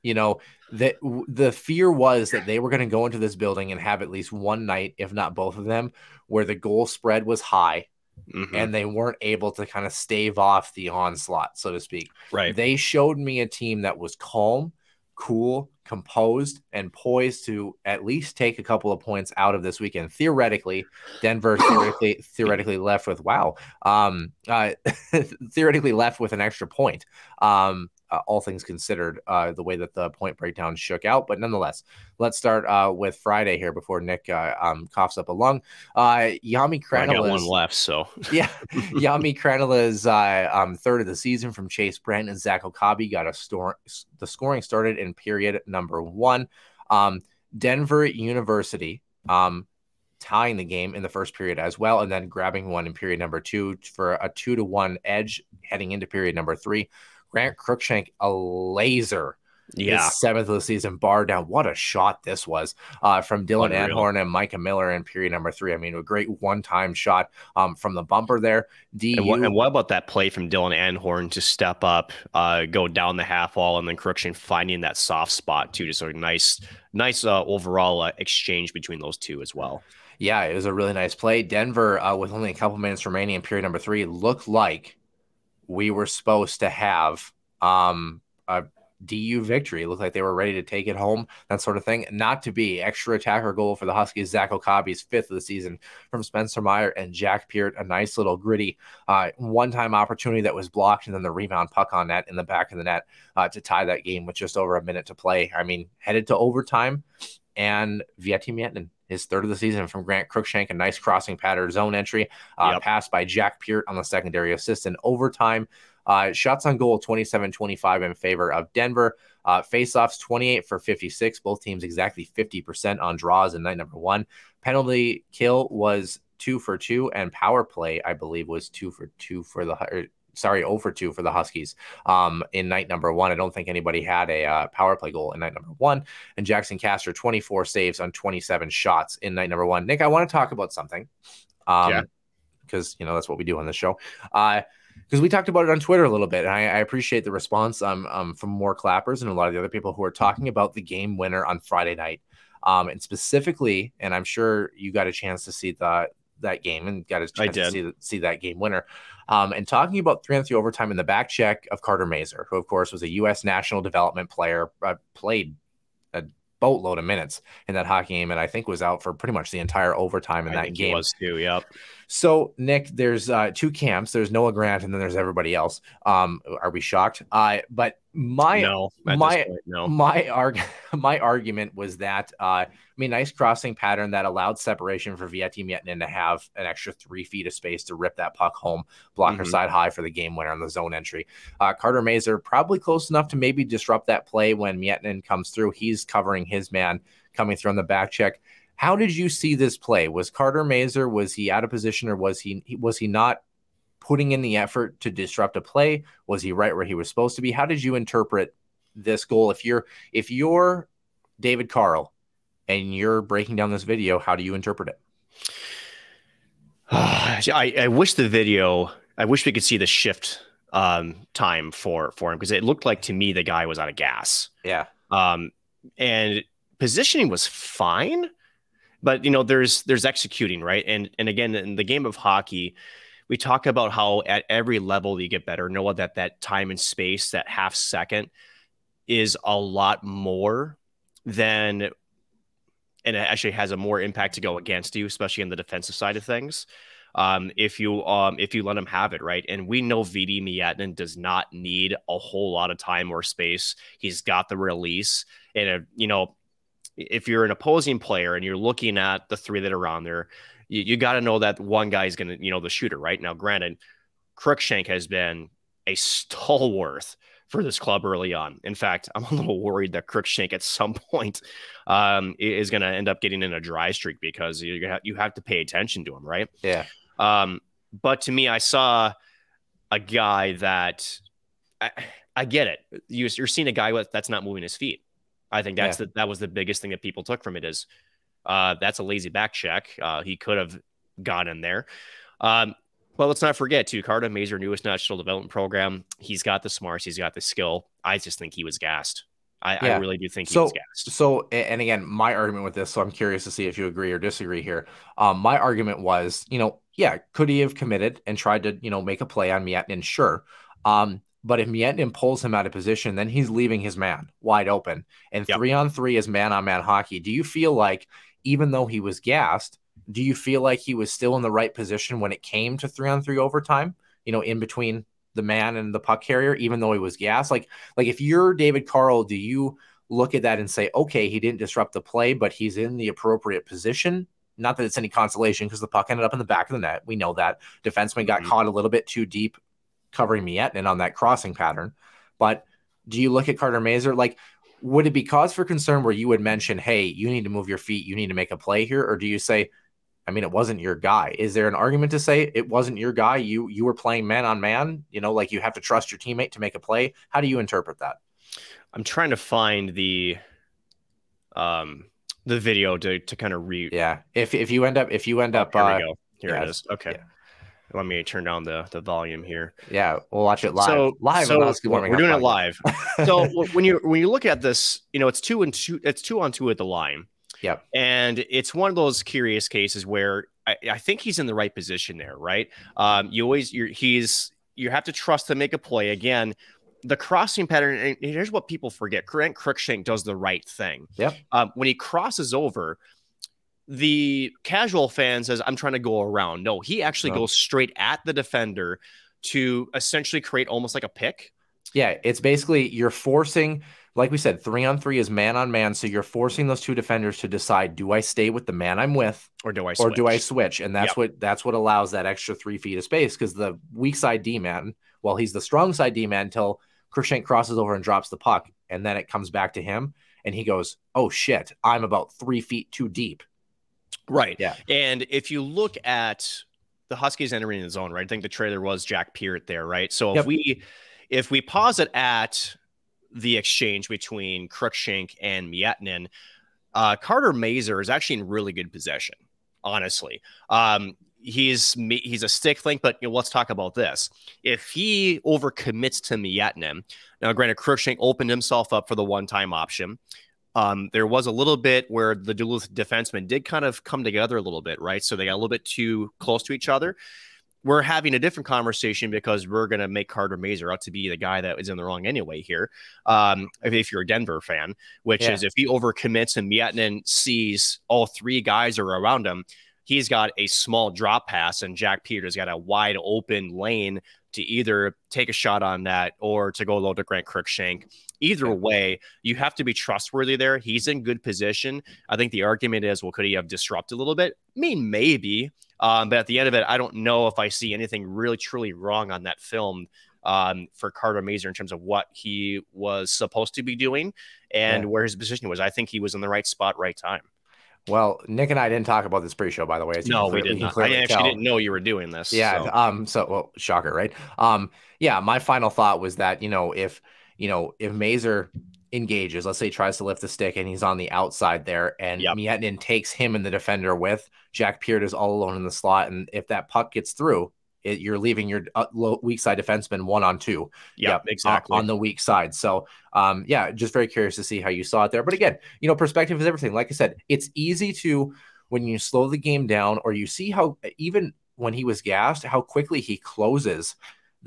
you know, that w- the fear was that they were going to go into this building and have at least one night, if not both of them, where the goal spread was high Mhm. and they weren't able to kind of stave off the onslaught, so to speak. right. They showed me a team that was calm, cool, composed, and poised to at least take a couple of points out of this weekend. Theoretically, Denver theoretically theoretically left with wow, um, uh, theoretically left with an extra point. Um, uh, all things considered, uh, the way that the point breakdown shook out, but nonetheless, let's start uh, with Friday here before Nick uh, um, coughs up a lung. Uh, Yami I got one left, so yeah, Jami Krannila's uh, um, third of the season from Chase Brand and Zach Okabe got a store. The scoring started in period number one. Um, Denver University um, tying the game in the first period as well, and then grabbing one in period number two for a two to one edge heading into period number three. Grant Cruikshank, a laser yeah, his seventh of the season, bar down. What a shot this was uh, from Dylan Unreal. Anhorn and Micah Miller in period number three. I mean, a great one-time shot um, from the bumper there. And what, and what about that play from Dylan Anhorn to step up, uh, go down the half wall, and then Cruikshank finding that soft spot too? Just a nice, nice uh, overall uh, exchange between those two as well. yeah, it was a really nice play. Denver, uh, with only a couple minutes remaining in period number three, looked like we were supposed to have um, a DU victory. It looked like they were ready to take it home, that sort of thing. Not to be extra attacker goal for the Huskies. Zach Okabe's fifth of the season from Spencer Meyer and Jack Peart. A nice little gritty uh, one time opportunity that was blocked, and then the rebound puck on net in the back of the net uh, to tie that game with just over a minute to play. I mean, headed to overtime, and Veeti Miettinen his third of the season from Grant Cruikshank, a nice crossing pattern zone entry, uh, yep. passed by Jack Peart on the secondary assist in overtime. Uh, shots on goal 27 25 in favor of Denver. Uh, faceoffs 28 for 56. Both teams exactly 50% on draws in night number one. Penalty kill was two for two, and power play, I believe, was two for two for the sorry, over two for the Huskies um, in night number one. I don't think anybody had a uh, power play goal in night number one. And Jaxon Castor, 24 saves on 27 shots in night number one. Nick, I want to talk about something. Um, yeah. Because, you know, that's what we do on this show. Uh, because we talked about it on Twitter a little bit, and I, I appreciate the response um, um, from more clappers and a lot of the other people who are talking about the game winner on Friday night, um, and specifically, and I'm sure you got a chance to see the that game and got a chance to see, see that game winner. Um, and talking about three on three overtime in the back check of Carter Mazur, who of course was a U.S. national development player, uh, played a boatload of minutes in that hockey game, and I think was out for pretty much the entire overtime in I that game. was too. Yep. So Nick, there's uh, two camps. There's Noah Grant, and then there's everybody else. Um, are we shocked? Uh, but my no, my point, no. my arg- my argument was that uh, I mean, nice crossing pattern that allowed separation for Miettinen to have an extra three feet of space to rip that puck home, blocker mm-hmm. side high for the game winner on the zone entry. Uh, Carter Mazur probably close enough to maybe disrupt that play when Miettinen comes through. He's covering his man coming through on the back check. How did you see this play? Was Carter Mazur was he out of position or was he was he not putting in the effort to disrupt a play? Was he right where he was supposed to be? How did you interpret this goal? If you're if you're David Carle and you're breaking down this video, how do you interpret it? I, I wish the video. I wish we could see the shift um, time for for him because it looked like to me the guy was out of gas. Yeah. Um, and positioning was fine but you know there's there's executing right? And and again in the game of hockey we talk about how at every level you get better know that that time and space that half second is a lot more than and it actually has a more impact to go against you especially in the defensive side of things um, if you um, if you let him have it right? And we know Veeti Miettinen does not need a whole lot of time or space. He's got the release and uh, you know if you're an opposing player and you're looking at the three that are on there, you, you got to know that one guy is going to, you know, the shooter, right? Now, granted, Cruikshank has been a stalwart for this club early on. In fact, I'm a little worried that Cruikshank at some point um, is going to end up getting in a dry streak because you have, you have to pay attention to him, right? Yeah. Um, but to me, I saw a guy that I, I get it. You, are seeing a guy that's not moving his feet. I think that's yeah. the, that was the biggest thing that people took from it is uh, that's a lazy back check. Uh, he could have gone in there. Um, well, let's not forget too, Carter Mazur, newest national development program. He's got the smarts, he's got the skill. I just think he was gassed. I, yeah. I really do think he so, was gassed. So, and again, my argument with this, so I'm curious to see if you agree or disagree here. Um, my argument was, you know, yeah, could he have committed and tried to, you know, make a play on Miettinen? Sure. Um, but if Miettinen pulls him out of position, then he's leaving his man wide open. And yep. three on three is man on man hockey. Do you feel like, even though he was gassed, do you feel like he was still in the right position when it came to three on three overtime? You know, in between the man and the puck carrier, even though he was gassed. Like, like if you're David Carle, do you look at that and say, okay, he didn't disrupt the play, but he's in the appropriate position? Not that it's any consolation because the puck ended up in the back of the net. We know that defenseman got mm-hmm. caught a little bit too deep covering Miettinen on that crossing pattern. But do you look at Carter Mazur like? Would it be cause for concern where you would mention, "Hey, you need to move your feet, you need to make a play here," or do you say, I mean, it wasn't your guy. Is there an argument to say it wasn't your guy? You you were playing man on man. You know, like you have to trust your teammate to make a play. How do you interpret that? I'm trying to find the um the video to to kind of read. Yeah. If if you end up if you end oh, up here uh, we go. Here yeah, it is. Okay. Yeah. Let me turn down the the volume here. Yeah, we'll watch it live. So live. So we're doing it live. so when you when you look at this, you know it's two and two. It's two on two at the line. Yep. And it's one of those curious cases where I, I think he's in the right position there, right? Um, you always you're he's you have to trust to make a play again. the crossing pattern, and here's what people forget: Grant Cruikshank does the right thing. Yep. Um, when he crosses over, the casual fan says, "I'm trying to go around." No, he actually No. goes straight at the defender to essentially create almost like a pick. Yeah, it's basically you're forcing, like we said, three on three is man on man. So you're forcing those two defenders to decide: do I stay with the man I'm with, Or do I? switch? or do I switch? And that's Yep. what that's what allows that extra three feet of space because the weak side D man, well, he's the strong side D man until Cruikshank crosses over and drops the puck, and then it comes back to him, and he goes, "Oh shit, I'm about three feet too deep." Right. Yeah. And if you look at the Huskies entering the zone, right? I think the trailer was Jack Peart there, right? So Yep. if we if we pause it at the exchange between Cruikshank and Miettinen, uh, Carter Mazur is actually in really good possession, honestly. Um, he's he's a stick link, but you know, let's talk about this. If he overcommits to Miettinen, now granted, Cruikshank opened himself up for the one-time option. Um, there was a little bit where the Duluth defensemen did kind of come together a little bit, right? So they got a little bit too close to each other. We're having a different conversation because we're going to make Carter Mazur out to be the guy that is in the wrong anyway here. Um, if, if you're a Denver fan, which Yeah. is if he overcommits and Miettinen sees all three guys are around him, he's got a small drop pass and Jack Peart's got a wide open lane to either take a shot on that or to go low to Grant Cruikshank. Either way, you have to be trustworthy there. He's in good position. I think the argument is, well, could he have disrupted a little bit? I mean, maybe. Um, but at the end of it, I don't know if I see anything really truly wrong on that film um, for Carter Mazur in terms of what he was supposed to be doing and Yeah. where his position was. I think he was in the right spot, right time. Well, Nick and I didn't talk about this pre-show, by the way. No, we did not. I actually tell. didn't know you were doing this. Yeah. so. Um. So, well, shocker, right? Um. Yeah. My final thought was that you know if you know if Mazur engages, let's say he tries to lift the stick and he's on the outside there, and Yep. Miettinen takes him and the defender with Jack Peart is all alone in the slot, and if that puck gets through, it, you're leaving your uh, low, weak side defenseman one on two. yeah, Yep, exactly. on the weak side. So, um, yeah, just very curious to see how you saw it there. But again, you know, perspective is everything. Like I said, it's easy to when you slow the game down or you see how even when he was gassed, how quickly he closes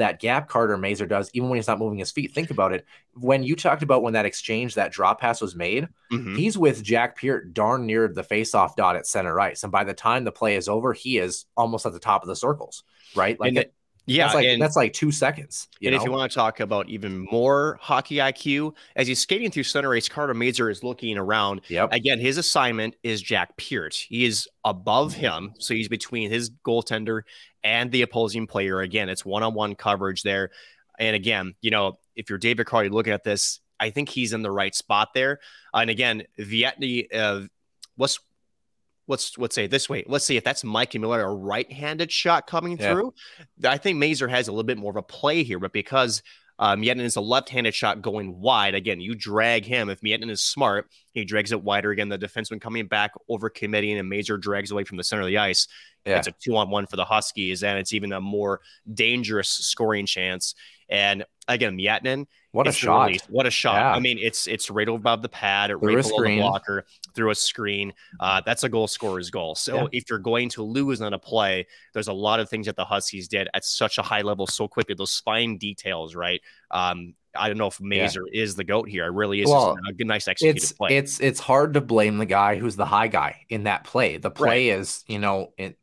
that gap Carter Mazur does, even when he's not moving his feet. Think about it. When you talked about when that exchange, that drop pass was made, Mhm. he's with Jack Peart darn near the face-off dot at center ice. And by the time the play is over, he is almost at the top of the circles, right? Like it- yeah, that's like and- that's like two seconds. And know? if you want to talk about even more hockey IQ, as he's skating through center ice, Carter Mazur is looking around. yep. Again, his assignment is Jack Peart. He is above him, so he's between his goaltender and the opposing player. Again, it's one-on-one coverage there. And again, you know, if you're David Carty looking at this, I think he's in the right spot there. And again, Veeti, uh, let's let's let's say this way. Let's see if that's Mike Miller, a right-handed shot coming Yeah. through. I think Mazur has a little bit more of a play here, but because um, is a left-handed shot going wide. Again, you drag him. If Miettinen is smart, he drags it wider. Again, the defenseman coming back over committing and Mazur drags away from the center of the ice. Yeah. It's a two-on-one for the Huskies, and it's even a more dangerous scoring chance. And again, Miettinen, What a shot. release. What a shot. Yeah. I mean, it's it's right above the pad, right below screen. the blocker, through a screen. Uh, that's a goal scorer's goal. So Yeah. if you're going to lose on a play, there's a lot of things that the Huskies did at such a high level so quickly. Those fine details, right? Um, I don't know if Mazur is the goat here. It really is Well, a good, nice executed it's play. it's it's hard to blame the guy who's the high guy in that play. The play is, you know, in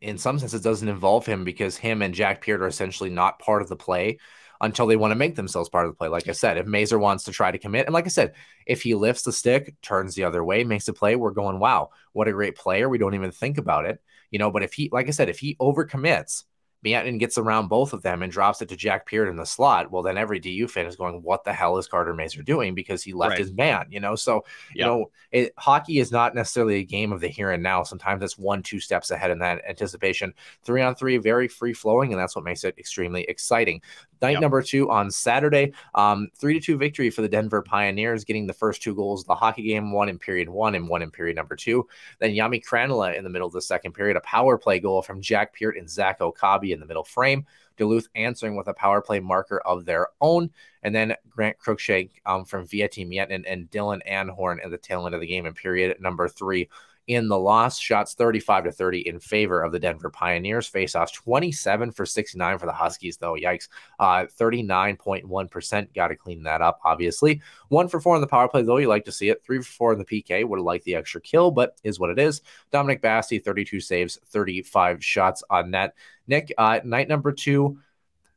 in some sense it doesn't involve him because him and Jack Peart are essentially not part of the play until they want to make themselves part of the play. Like I said, if Mazur wants to try to commit, and like I said, if he lifts the stick, turns the other way, makes a play, we're going, wow, what a great player. We don't even think about it, you know. But if he, like I said, if he overcommits, Miettinen gets around both of them and drops it to Jack Peart in the slot. Well, then every DU fan is going, "What the hell is Carter Mazur doing?" Because he left Right. his man, you know. So, you know, it, hockey is not necessarily a game of the here and now. Sometimes it's one, two steps ahead in that anticipation. Three on three, very free flowing, and that's what makes it extremely exciting. Night Yep. number two on Saturday, um, three to two victory for the Denver Pioneers, getting the first two goals of the hockey game, one in period one and one in period number two. Then Jami Krannila in the middle of the second period, a power play goal from Jack Peart and Zach Okabe in the middle frame. Duluth answering with a power play marker of their own. And then Grant Cruikshank um, from Veeti Miettinen and Dylan Anhorn at the tail end of the game in period number three. In the loss. Shots 35 to 30 in favor of the Denver Pioneers. Face offs 27 for 69 for the Huskies, though. Yikes. Uh, 39.1%. Got to clean that up, obviously. One for four on the power play, though. You like to see it. Three for four in the PK. Would have liked the extra kill, but is what it is. Dominic Basse, 32 saves, 35 shots on net. Nick, uh, night number two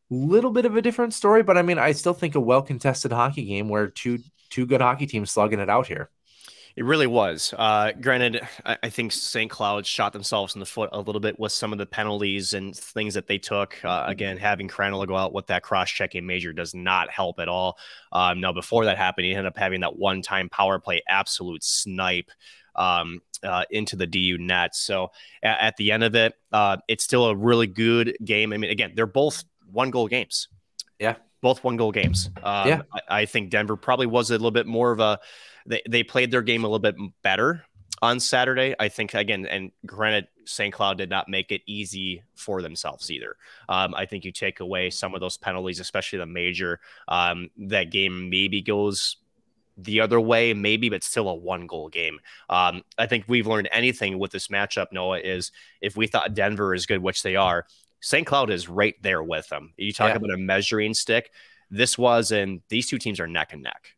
little bit of a different story, but I mean, I still think a well contested hockey game where two two good hockey teams slugging it out here. It really was. Uh, granted, I, I, think St. Cloud shot themselves in the foot a little bit with some of the penalties and things that they took. Uh, mm-hmm. again, having Krannila go out with that cross checking major does not help at all. Um, now, before that happened, he ended up having that one time power play absolute snipe um, uh, into the DU net. So at, at the end of it, uh, it's still a really good game. I mean, again, they're both one goal games. Yeah. Both one goal games. Um, yeah. I, I think Denver probably was a little bit more of a, they, they played their game a little bit better on Saturday. I think again, and granted, St. Cloud did not make it easy for themselves either. Um, I think you take away some of those penalties, especially the major. Um, that game maybe goes the other way, maybe, but still a one goal game. Um, I think we've learned anything with this matchup, Noah, is if we thought Denver is good, which they are, St. Cloud is right there with them. You talk yeah. about a measuring stick. This was, and these two teams are neck and neck.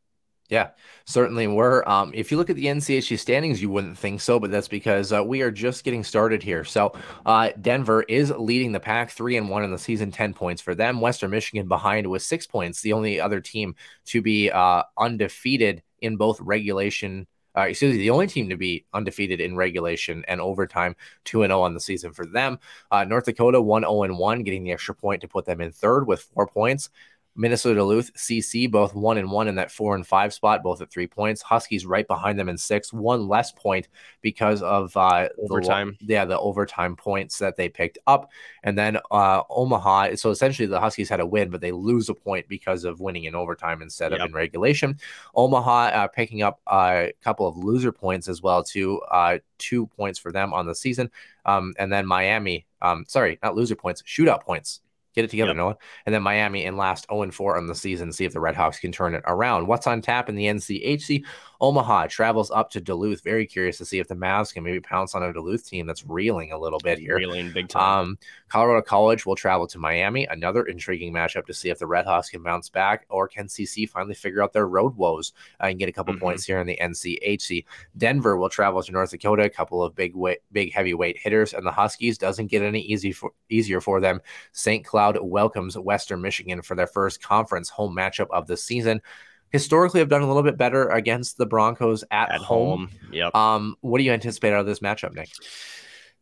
Yeah, certainly were. Um, if you look at the NCHC standings, you wouldn't think so, but that's because uh, we are just getting started here. So uh, Denver is leading the pack, three and one in the season, ten points for them. Western Michigan behind with six points, the only other team to be uh, undefeated in both regulation. Uh, excuse me, the only team to be undefeated in regulation and overtime, 2 0 on the season for them. Uh, North Dakota, 1 0 1, getting the extra point to put them in third with four points. Minnesota Duluth, CC, both one and one in that four and five spot, both at three points. Huskies right behind them in six, one less point because of uh, overtime. The, yeah, the overtime points that they picked up. And then uh, Omaha. So essentially, the Huskies had a win, but they lose a point because of winning in overtime instead yep. of in regulation. Omaha uh, picking up a couple of loser points as well, too. Uh, two points for them on the season. Um, and then Miami, um, sorry, not loser points, shootout points Get it together, yep. Noah. And then Miami in last 0 4 on the season. See if the Redhawks can turn it around. What's on tap in the NCHC? Omaha travels up to Duluth. Very curious to see if the Mavs can maybe pounce on a Duluth team that's reeling a little bit here. Reeling big time. Um, Colorado College will travel to Miami. Another intriguing matchup to see if the Redhawks can bounce back or can CC finally figure out their road woes uh, and get a couple mm-hmm. points here in the NCHC. Denver will travel to North Dakota. A couple of big weight, big heavyweight hitters, and the Huskies doesn't get any easy for, easier for them. St. Cloud welcomes Western Michigan for their first conference home matchup of the season historically have done a little bit better against the Broncos at, at home. home. Yep. Um, what do you anticipate out of this matchup, Nick?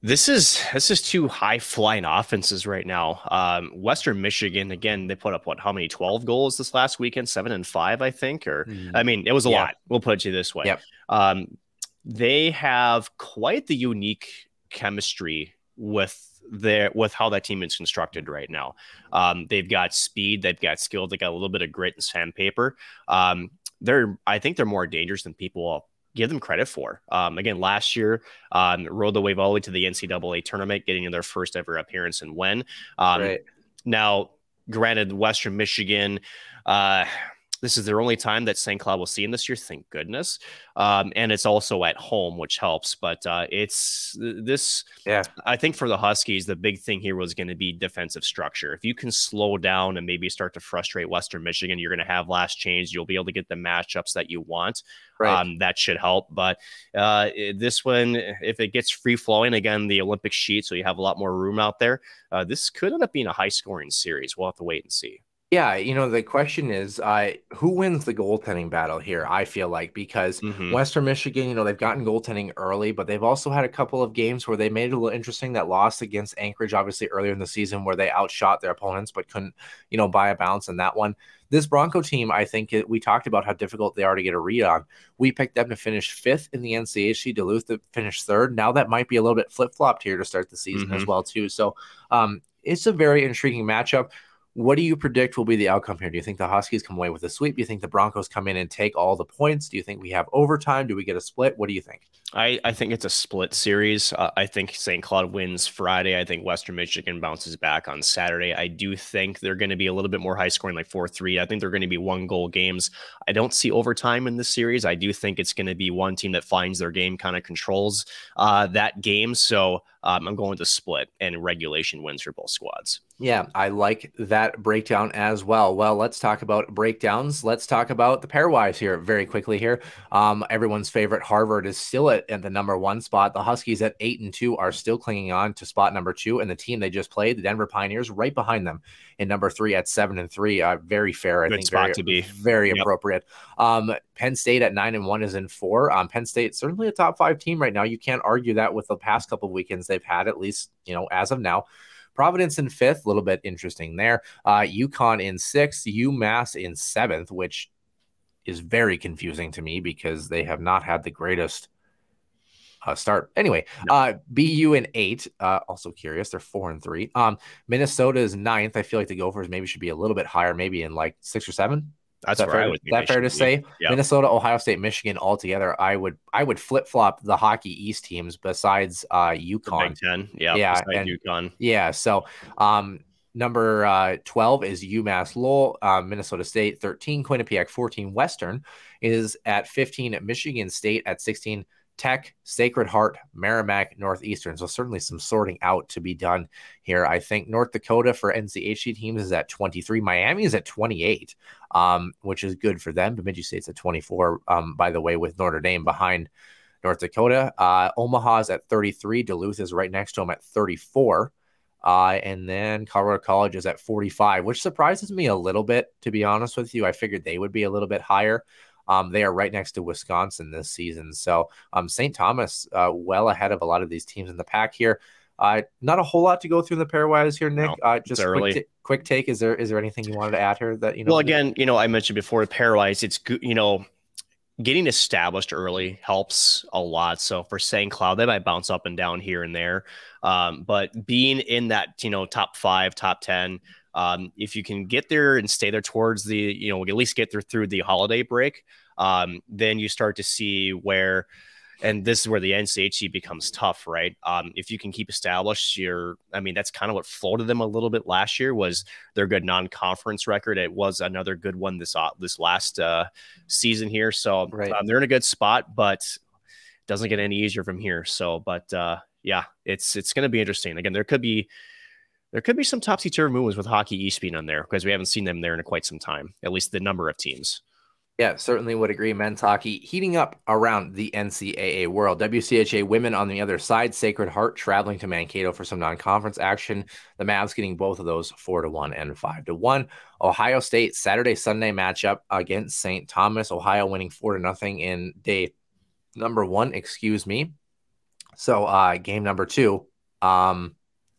This is this is two high flying offenses right now. Um, Western Michigan again, they put up what? How many? Twelve goals this last weekend? Seven and five, I think. Or mm. I mean, it was a yeah. lot. We'll put it this way. Yep. Um, they have quite the unique chemistry with their with how that team is constructed right now. Um, they've got speed, they've got skill, they got a little bit of grit and sandpaper. Um, they're I think they're more dangerous than people give them credit for. Um, again, last year, um, rode the wave all the way to the NCAA tournament, getting in their first ever appearance and win. Um, right. Now, granted, Western Michigan. Uh, this is their only time that St. Cloud will see him this year, thank goodness. Um, and it's also at home, which helps. But uh, it's this, yeah. I think for the Huskies, the big thing here was going to be defensive structure. If you can slow down and maybe start to frustrate Western Michigan, you're going to have last change. You'll be able to get the matchups that you want. Right. Um, that should help. But uh, this one, if it gets free flowing again, the Olympic sheet, so you have a lot more room out there. Uh, this could end up being a high scoring series. We'll have to wait and see. Yeah, you know, the question is uh, who wins the goaltending battle here? I feel like because mm-hmm. Western Michigan, you know, they've gotten goaltending early, but they've also had a couple of games where they made it a little interesting. That loss against Anchorage, obviously earlier in the season, where they outshot their opponents but couldn't, you know, buy a bounce in that one. This Bronco team, I think it, we talked about how difficult they are to get a read on. We picked them to finish fifth in the NCHC, Duluth to finish third. Now that might be a little bit flip flopped here to start the season mm-hmm. as well, too. So um, it's a very intriguing matchup What do you predict will be the outcome here? Do you think the Huskies come away with a sweep? Do you think the Broncos come in and take all the points? Do you think we have overtime? Do we get a split? What do you think? I, I think it's a split series. Uh, I think St. Cloud wins Friday. I think Western Michigan bounces back on Saturday. I do think they're going to be a little bit more high scoring, like 4 3. I think they're going to be one goal games. I don't see overtime in this series. I do think it's going to be one team that finds their game, kind of controls uh, that game. So um, I'm going to split and regulation wins for both squads. Yeah, I like that breakdown as well. Well, let's talk about breakdowns. Let's talk about the pairwise here very quickly. Here, um, everyone's favorite Harvard is still at, at the number one spot. The Huskies at eight and two are still clinging on to spot number two, and the team they just played, the Denver Pioneers, right behind them in number three at seven and three. Uh, very fair, I Good think. spot very, to be. very Yep. appropriate. Um, Penn State at nine and one is in four. Um, Penn State certainly a top five team right now. You can't argue that with the past couple of weekends they've had, at least you know as of now. Providence in fifth, a little bit interesting there. Uh, UConn in sixth, UMass in seventh, which is very confusing to me because they have not had the greatest uh, start. Anyway, uh, BU in eight. Uh, also curious, they're four and three. Um, Minnesota is ninth. I feel like the Gophers maybe should be a little bit higher, maybe in like six or seven. That's that where I fair, would is that fair to say? Yeah. Minnesota, Ohio State, Michigan all together. I would I would flip flop the hockey East teams besides uh, UConn. Big Ten. Yeah. Yeah, and- UConn. Yeah. So um, number uh, 12 is UMass Lowell, uh, Minnesota State, 13, Quinnipiac, 14, Western is at 15, Michigan State at 16, Tech, Sacred Heart, Merrimack, Northeastern. So certainly some sorting out to be done here. I think North Dakota for NCHC teams is at 23. Miami is at 28, um, which is good for them. Bemidji State's at 24, um, by the way, with Notre Dame behind North Dakota. Uh, Omaha's at 33. Duluth is right next to them at 34. Uh, and then Colorado College is at 45, which surprises me a little bit, to be honest with you. I figured they would be a little bit higher. Um, they are right next to Wisconsin this season. So um, St. Thomas, uh, well ahead of a lot of these teams in the pack here. Uh, not a whole lot to go through in the pairwise here, Nick. No, uh, just early. quick, ta- quick take. Is there is there anything you wanted to add here that you know? Well, again, you know, I mentioned before, the pairwise, it's good, you know, getting established early helps a lot. So for St. Cloud, they might bounce up and down here and there. Um, but being in that, you know, top five, top 10, um, if you can get there and stay there towards the, you know, at least get there through the holiday break, um, then you start to see where, and this is where the NCHC becomes tough, right? Um, if you can keep established, your, I mean, that's kind of what floated them a little bit last year was their good non-conference record. It was another good one this uh, this last uh, season here, so Right. um, they're in a good spot, but it doesn't get any easier from here. So, but uh, yeah, it's it's going to be interesting. Again, there could be there could be some topsy turvy moves with Hockey East being on there because we haven't seen them there in quite some time. At least the number of teams. Yeah, certainly would agree. Men's hockey heating up around the NCAA world. WCHA women on the other side, Sacred Heart traveling to Mankato for some non-conference action. The Mavs getting both of those four to one and five to one. Ohio State Saturday Sunday matchup against St. Thomas. Ohio winning four to nothing in day number one. Excuse me. So uh, game number two um,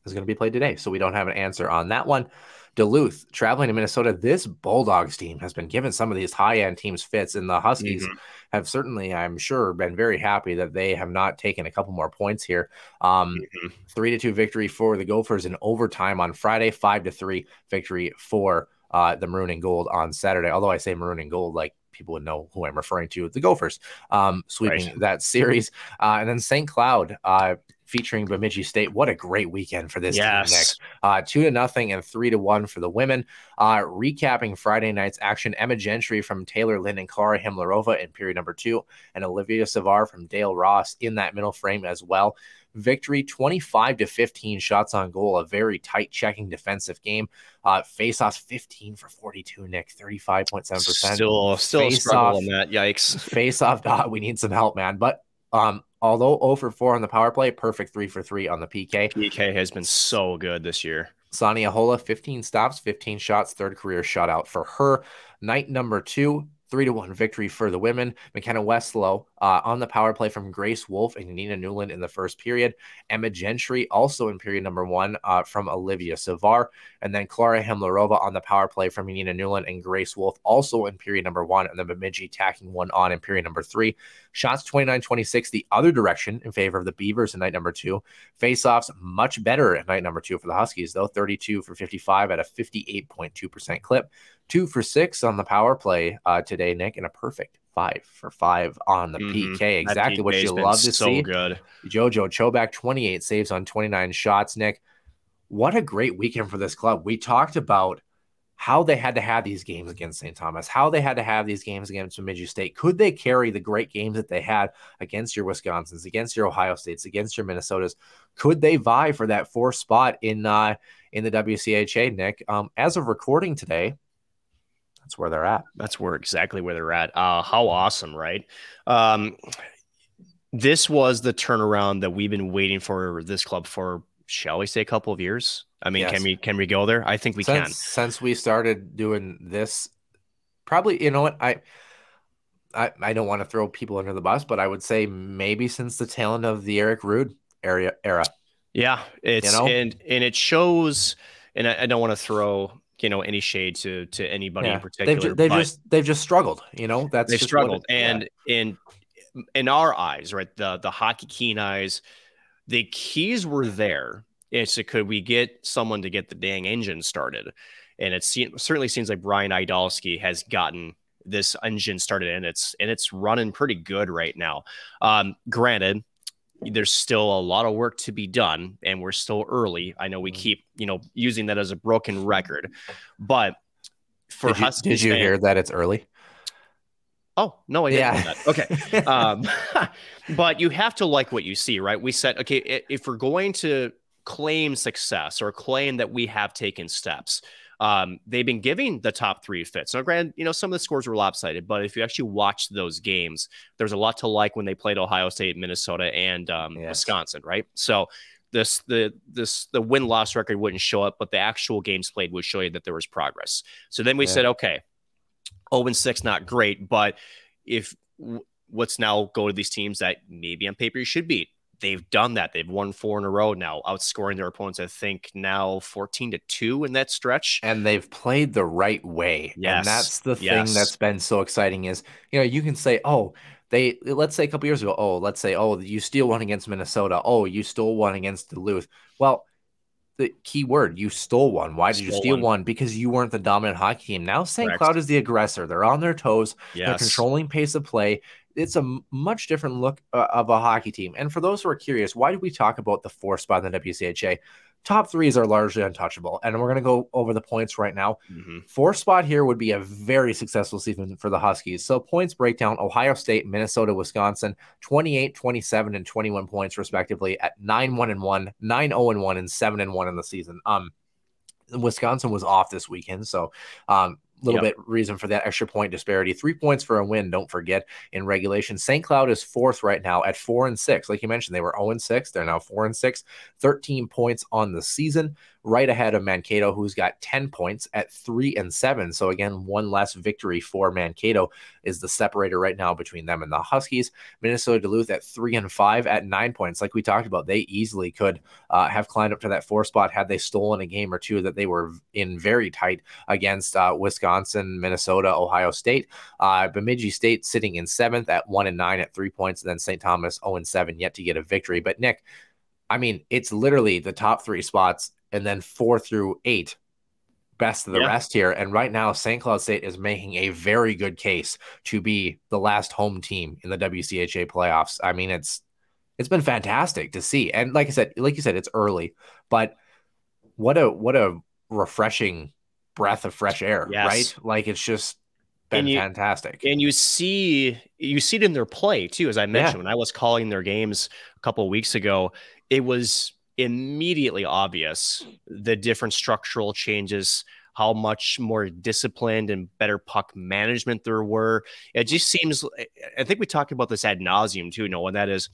is going to be played today. So we don't have an answer on that one. Duluth traveling to Minnesota. This Bulldogs team has been given some of these high end teams fits, and the Huskies have certainly, I'm sure, been very happy that they have not taken a couple more points here. Um, Mhm. Three to two victory for the Gophers in overtime on Friday. Five to three victory for uh, the Maroon and Gold on Saturday. Although I say Maroon and Gold, like people would know who I'm referring to, the Gophers um, sweeping Right. that series, uh, and then St. Cloud. Uh, Featuring Bemidji State. What a great weekend for this team, Nick uh, two to nothing and three to one for the women. Uh, recapping Friday night's action: Emma Gentry from Taylor Lynn and Klara Hymlarova in period number two, and Olivia Savar from Dale Ross in that middle frame as well. Victory 25 to 15 shots on goal, a very tight checking defensive game. Uh, face offs 15 for 42, Nick, 35.7%. Still, still Face struggle off. on that. Yikes. face off dot. We need some help, man. But um, although 0 for 4 on the power play, perfect 3 for 3 on the PK. PK has been so good this year. Sanni Ahola, 15 stops, 15 shots, third career shutout for her. Night number two, three to one victory for the women. McKenna Westlow, uh, on the power play from Grace Wolf and Nina Newland in the first period. Emma Gentry also in period number one uh, from Olivia Savar. And then Klara Hymlarova on the power play from Nina Newland and Grace Wolf also in period number one. And then Bemidji tacking one on in period number three. Shots 29 26 the other direction in favor of the Beavers in night number two. Faceoffs much better at night number two for the Huskies, though 32 for 55 at a 58.2% clip. Two for six on the power play uh, today, Nick, and a perfect five for five on the Mhm. PK. Exactly what you love to so see. good. Jojo Chobak, 28 saves on 29 shots. Nick, what a great weekend for this club. We talked about how they had to have these games against St. Thomas, how they had to have these games against Bemidji State. Could they carry the great games that they had against your Wisconsins, against your Ohio States, against your Minnesotas? Could they vie for that fourth spot in uh, in the WCHA, Nick? Um, as of recording today, that's where they're at. That's where exactly where they're at. Uh, how awesome, right? Um, this was the turnaround that we've been waiting for this club for, shall we say, a couple of years? I mean, Yes. can we can we go there? I think we since, can. Since we started doing this, probably you know what I. I, I don't want to throw people under the bus, but I would say maybe since the tail end of the Eric Rud area era. Yeah, it's know? and and it shows. And I, I don't want to throw you know any shade to to anybody in particular. They've, ju- they've just they've just struggled. You know that's they just struggled it- yeah. and in in our eyes right the the hockey keen eyes the keys were there it's a, could we get someone to get the dang engine started and it se- certainly seems like brian idalski has gotten this engine started and it's and it's running pretty good right now um granted there's still a lot of work to be done and we're still early i know we Mm-hmm. keep you know using that as a broken record but for did you, did you fans- hear that it's early? Oh no, I didn't Yeah. Okay, um, but you have to like what you see, right? We said, okay, if we're going to claim success or claim that we have taken steps, um, they've been giving the top three fits. Now, granted, you know some of the scores were lopsided, but if you actually watch those games, there's a lot to like when they played Ohio State, Minnesota, and um, Yes. Wisconsin, right? So. This the this the win loss record wouldn't show up, but the actual games played would show you that there was progress. So then we Yeah. said, okay, 0 and 6, not great, but if w- let's now go to these teams that maybe on paper you should beat. They've done that. They've won four in a row now, outscoring their opponents. I think now 14 to 2 in that stretch. and they've played the right way. Yes, And that's the thing that's been so exciting is, you know, you can say, oh, they let's say a couple years ago, oh, let's say, oh, you steal one against Minnesota. Oh, you stole one against Duluth. Well, the key word, you stole one. Why did you steal one. one? Because you weren't the dominant hockey team. Now St. Cloud is the aggressor. They're on their toes. They're controlling pace of play. It's a much different look uh, of a hockey team. And for those who are curious, why do we talk about the four spot in the WCHA? Top threes are largely untouchable. And we're going to go over the points right now. Mhm. Four spot here would be a very successful season for the Huskies. So points breakdown Ohio State, Minnesota, Wisconsin, 28, 27, and 21 points respectively at 9 1 and 1, 9 0 and 1, and 7 and 1 in the season. Um Wisconsin was off this weekend, so um little Yep. bit reason for that extra point disparity. Three points for a win, don't forget in regulation. St. Cloud is fourth right now at four and six. Like you mentioned, they were 0 and 6. They're now four and six, 13 points on the season, right ahead of Mankato, who's got 10 points at three and seven. So again, one less victory for Mankato is the separator right now between them and the Huskies. Minnesota Duluth at three and five at nine points. Like we talked about, they easily could uh, have climbed up to that four spot had they stolen a game or two that they were in very tight against uh, Wisconsin, Minnesota, Ohio State. Uh, Bemidji State sitting in seventh at one and nine at three points, and then St. Thomas 0 and seven yet to get a victory. But Nick, I mean, it's literally the top three spots and then four through eight best of the Yeah. rest here. And right now, St. Cloud State is making a very good case to be the last home team in the WCHA playoffs. I mean, it's it's been fantastic to see. And like I said, like you said, it's early, but what a what a refreshing breath of fresh air, Yes. right? Like it's just been And you- fantastic. And you see, you see it in their play too. As I mentioned, when I was calling their games a couple of weeks ago, it was immediately obvious the different structural changes, how much more disciplined and better puck management there were. It just seems. I think we talked about this ad nauseum too, Noah. And that is,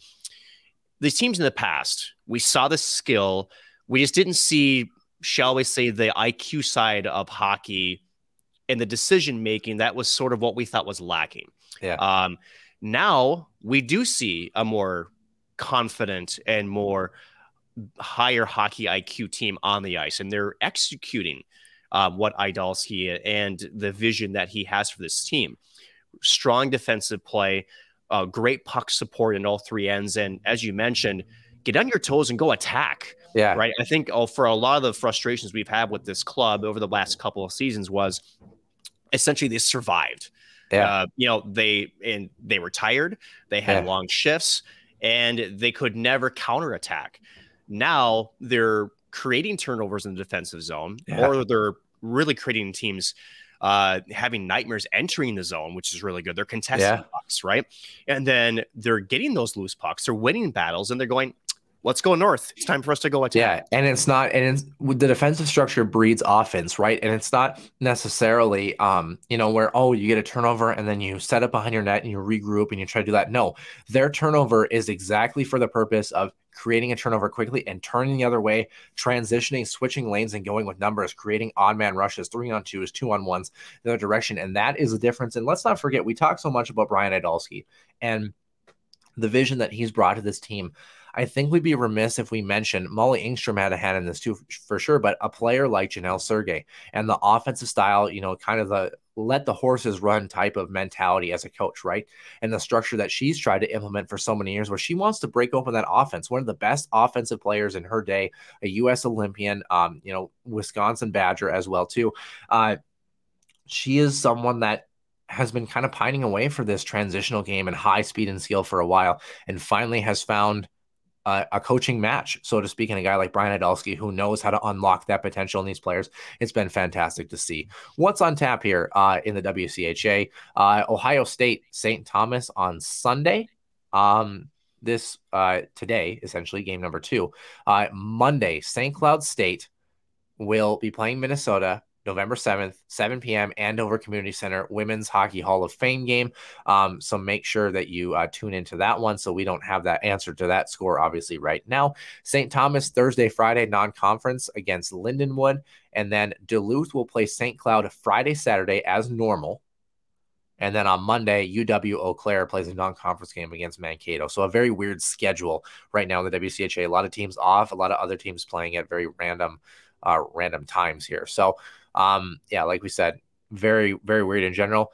these teams in the past, we saw the skill, we just didn't see, shall we say, the IQ side of hockey and the decision making that was sort of what we thought was lacking. Yeah. Um, Now we do see a more confident and more higher hockey IQ team on the ice, and they're executing uh, what Idalski and the vision that he has for this team. Strong defensive play, uh, great puck support in all three ends, and as you mentioned, get on your toes and go attack. Yeah. Right. I think oh, for a lot of the frustrations we've had with this club over the last couple of seasons was essentially they survived. Yeah. Uh, you know, they and they were tired. They had Yeah. long shifts, and they could never counterattack. Now they're creating turnovers in the defensive zone, Yeah. or they're really creating teams uh, having nightmares entering the zone, which is really good. They're contesting Yeah. pucks, right? And then they're getting those loose pucks. They're winning battles, and they're going, "Let's go north. It's time for us to go attack." Yeah, and it's not, and it's the defensive structure breeds offense, right? And it's not necessarily, um, you know, where oh, you get a turnover and then you set up behind your net and you regroup and you try to do that. No, their turnover is exactly for the purpose of creating a turnover quickly and turning the other way, transitioning, switching lanes, and going with numbers, creating odd man rushes, three on twos, two on ones, the other direction, and that is the difference. And let's not forget, we talk so much about Brian Idalski and the vision that he's brought to this team. I think we'd be remiss if we mentioned Molly Engstrom had a hand in this too, for sure. But a player like Janelle Sergey and the offensive style, you know, kind of the let the horses run type of mentality as a coach, right? And the structure that she's tried to implement for so many years, where she wants to break open that offense. One of the best offensive players in her day, a U.S. Olympian, um, you know, Wisconsin Badger as well too. Uh, she is someone that has been kind of pining away for this transitional game and high speed and skill for a while, and finally has found a coaching match, so to speak, and a guy like Brian Idalski who knows how to unlock that potential in these players. It's been fantastic to see. What's on tap here uh, in the WCHA? Uh, Ohio State, St. Thomas on Sunday. Um, this uh, today, essentially, game number two. Uh, Monday, St. Cloud State will be playing Minnesota November 7th, 7 p.m. Andover Community Center Women's Hockey Hall of Fame game. Um, so make sure that you uh, tune into that one so we don't have that answer to that score, obviously, right now. St. Thomas, Thursday, Friday, non conference against Lindenwood. And then Duluth will play St. Cloud Friday, Saturday as normal. And then on Monday, UW Eau Claire plays a non conference game against Mankato. So a very weird schedule right now in the WCHA. A lot of teams off, a lot of other teams playing at very random. Uh, random times here. So, um, yeah, like we said, very, very weird in general.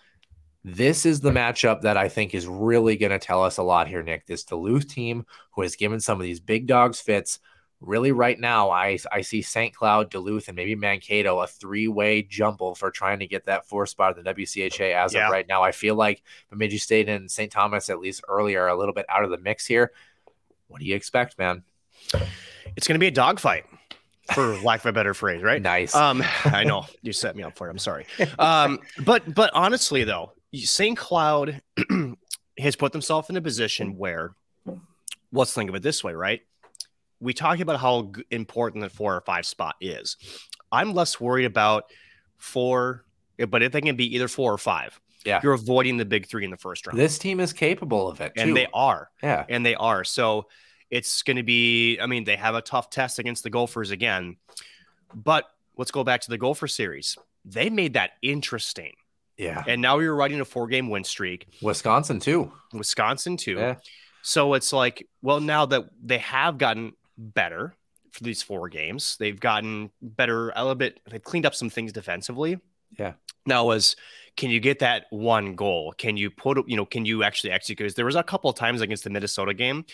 This is the matchup that I think is really going to tell us a lot here, Nick. This Duluth team who has given some of these big dogs fits. Really, right now, I, I see St. Cloud, Duluth, and maybe Mankato a three way jumble for trying to get that four spot in the WCHA. As Yeah. of right now, I feel like Bemidji State and St. Thomas, at least earlier, a little bit out of the mix here. What do you expect, man? It's going to be a dogfight, for lack of a better phrase, right? Nice. Um, I know you set me up for it. I'm sorry. Um, but but honestly though, St. Cloud has put themselves in a position where, let's think of it this way, right? We talk about how important the four or five spot is. I'm less worried about four, but if they can be either four or five, Yeah. you're avoiding the big three in the first round, this team is capable of it, and they are yeah. and they are. So it's going to be, I mean, they have a tough test against the Gophers again. But let's go back to the Gopher series. They made that interesting. Yeah. And now you're riding a four game win streak, Wisconsin, too. Wisconsin too. Yeah. So it's like, well, now that they have gotten better for these four games, they've gotten better a little bit. They've cleaned up some things defensively. Yeah. Now is can you get that one goal? Can you put you know, can you actually execute? There was a couple of times against the Minnesota game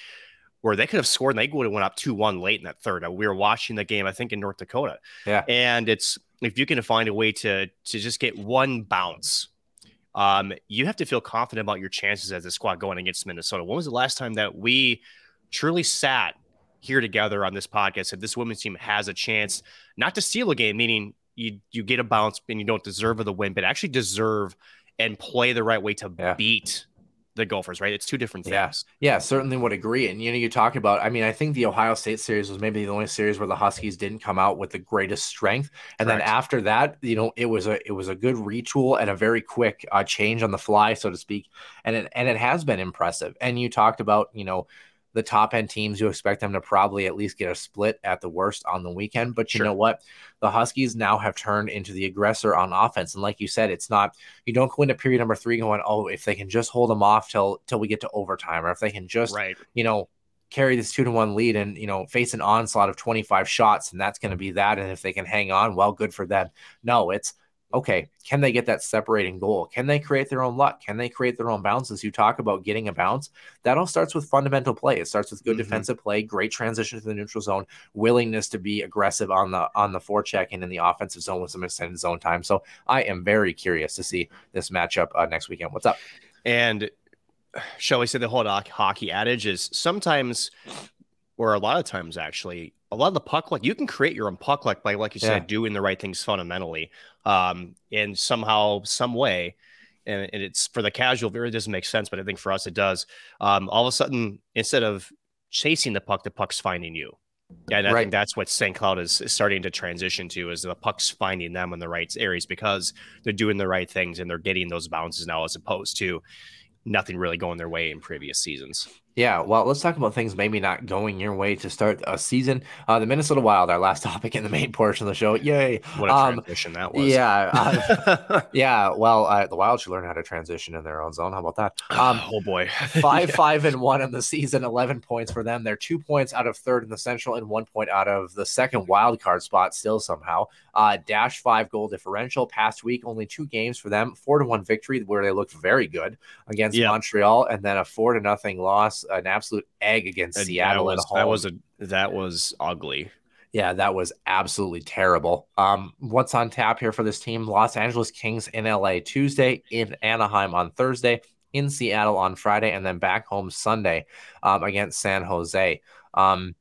where they could have scored and they would have went up 2-1 late in that third. Uh, We were watching the game, I think, in North Dakota. Yeah. And it's if you can find a way to to just get one bounce, um, you have to feel confident about your chances as a squad going against Minnesota. When was the last time that we truly sat here together on this podcast said this women's team has a chance not to steal a game, meaning you you get a bounce and you don't deserve the win, but actually deserve and play the right way to Yeah. beat the Gophers, right? It's two different Yeah. things. Yeah, certainly would agree. And you know, you talk about. I mean, I think the Ohio State series was maybe the only series where the Huskies didn't come out with the greatest strength. And Correct. then after that, you know, it was a it was a good retool and a very quick uh, change on the fly, so to speak. And it and it has been impressive. And you talked about, you know, the top end teams, you expect them to probably at least get a split at the worst on the weekend. But you Sure. know what? The Huskies now have turned into the aggressor on offense. And like you said, it's not, you don't go into period number three going, oh, if they can just hold them off till till we get to overtime, or if they can just, Right. you know, carry this two to one lead and you know face an onslaught of 25 shots and that's going to be that and if they can hang on well good for them no it's okay can they get that separating goal? Can they create their own luck? Can they create their own bounces? You talk about getting a bounce. That all starts with fundamental play. It starts with good Mhm. defensive play great transition to the neutral zone willingness to be aggressive on the on the forecheck and in the offensive zone with some extended zone time. So i am very curious to see this matchup uh, next weekend. What's up? And shall we say the whole hockey adage is sometimes, or a lot of times actually, a lot of the puck luck you can create your own puck luck by, like you said, Yeah. doing the right things fundamentally, um, and somehow, some way. And, and it's for the casual, it really doesn't make sense, but I think for us it does. Um, all of a sudden, instead of chasing the puck, the puck's finding you. Yeah, and I Right. think that's what St. Cloud is, is starting to transition to is the puck's finding them in the right areas because they're doing the right things and they're getting those bounces now as opposed to nothing really going their way in previous seasons. Yeah, well, let's talk about things maybe not going your way to start a season. Uh, the Minnesota Wild, our last topic in the main portion of the show. Yay! What a Um, transition that was. Yeah, uh, yeah. Well, uh, the Wild should learn how to transition in their own zone. How about that? Um, oh boy. five, five, and one in the season. Eleven points for them. They're two points out of third in the Central and one point out of the second wild card spot. Still somehow. Uh, dash five goal differential. Past week, only two games for them. Four to one victory where they looked very good against Yeah. Montreal, and then a four to nothing loss. An absolute egg against And Seattle that at was, home. that was a that was ugly. Yeah, that was absolutely terrible. Um, what's on tap here for this team? Los Angeles Kings in LA Tuesday, in Anaheim on Thursday, in Seattle on Friday, and then back home Sunday um, against San Jose. Um,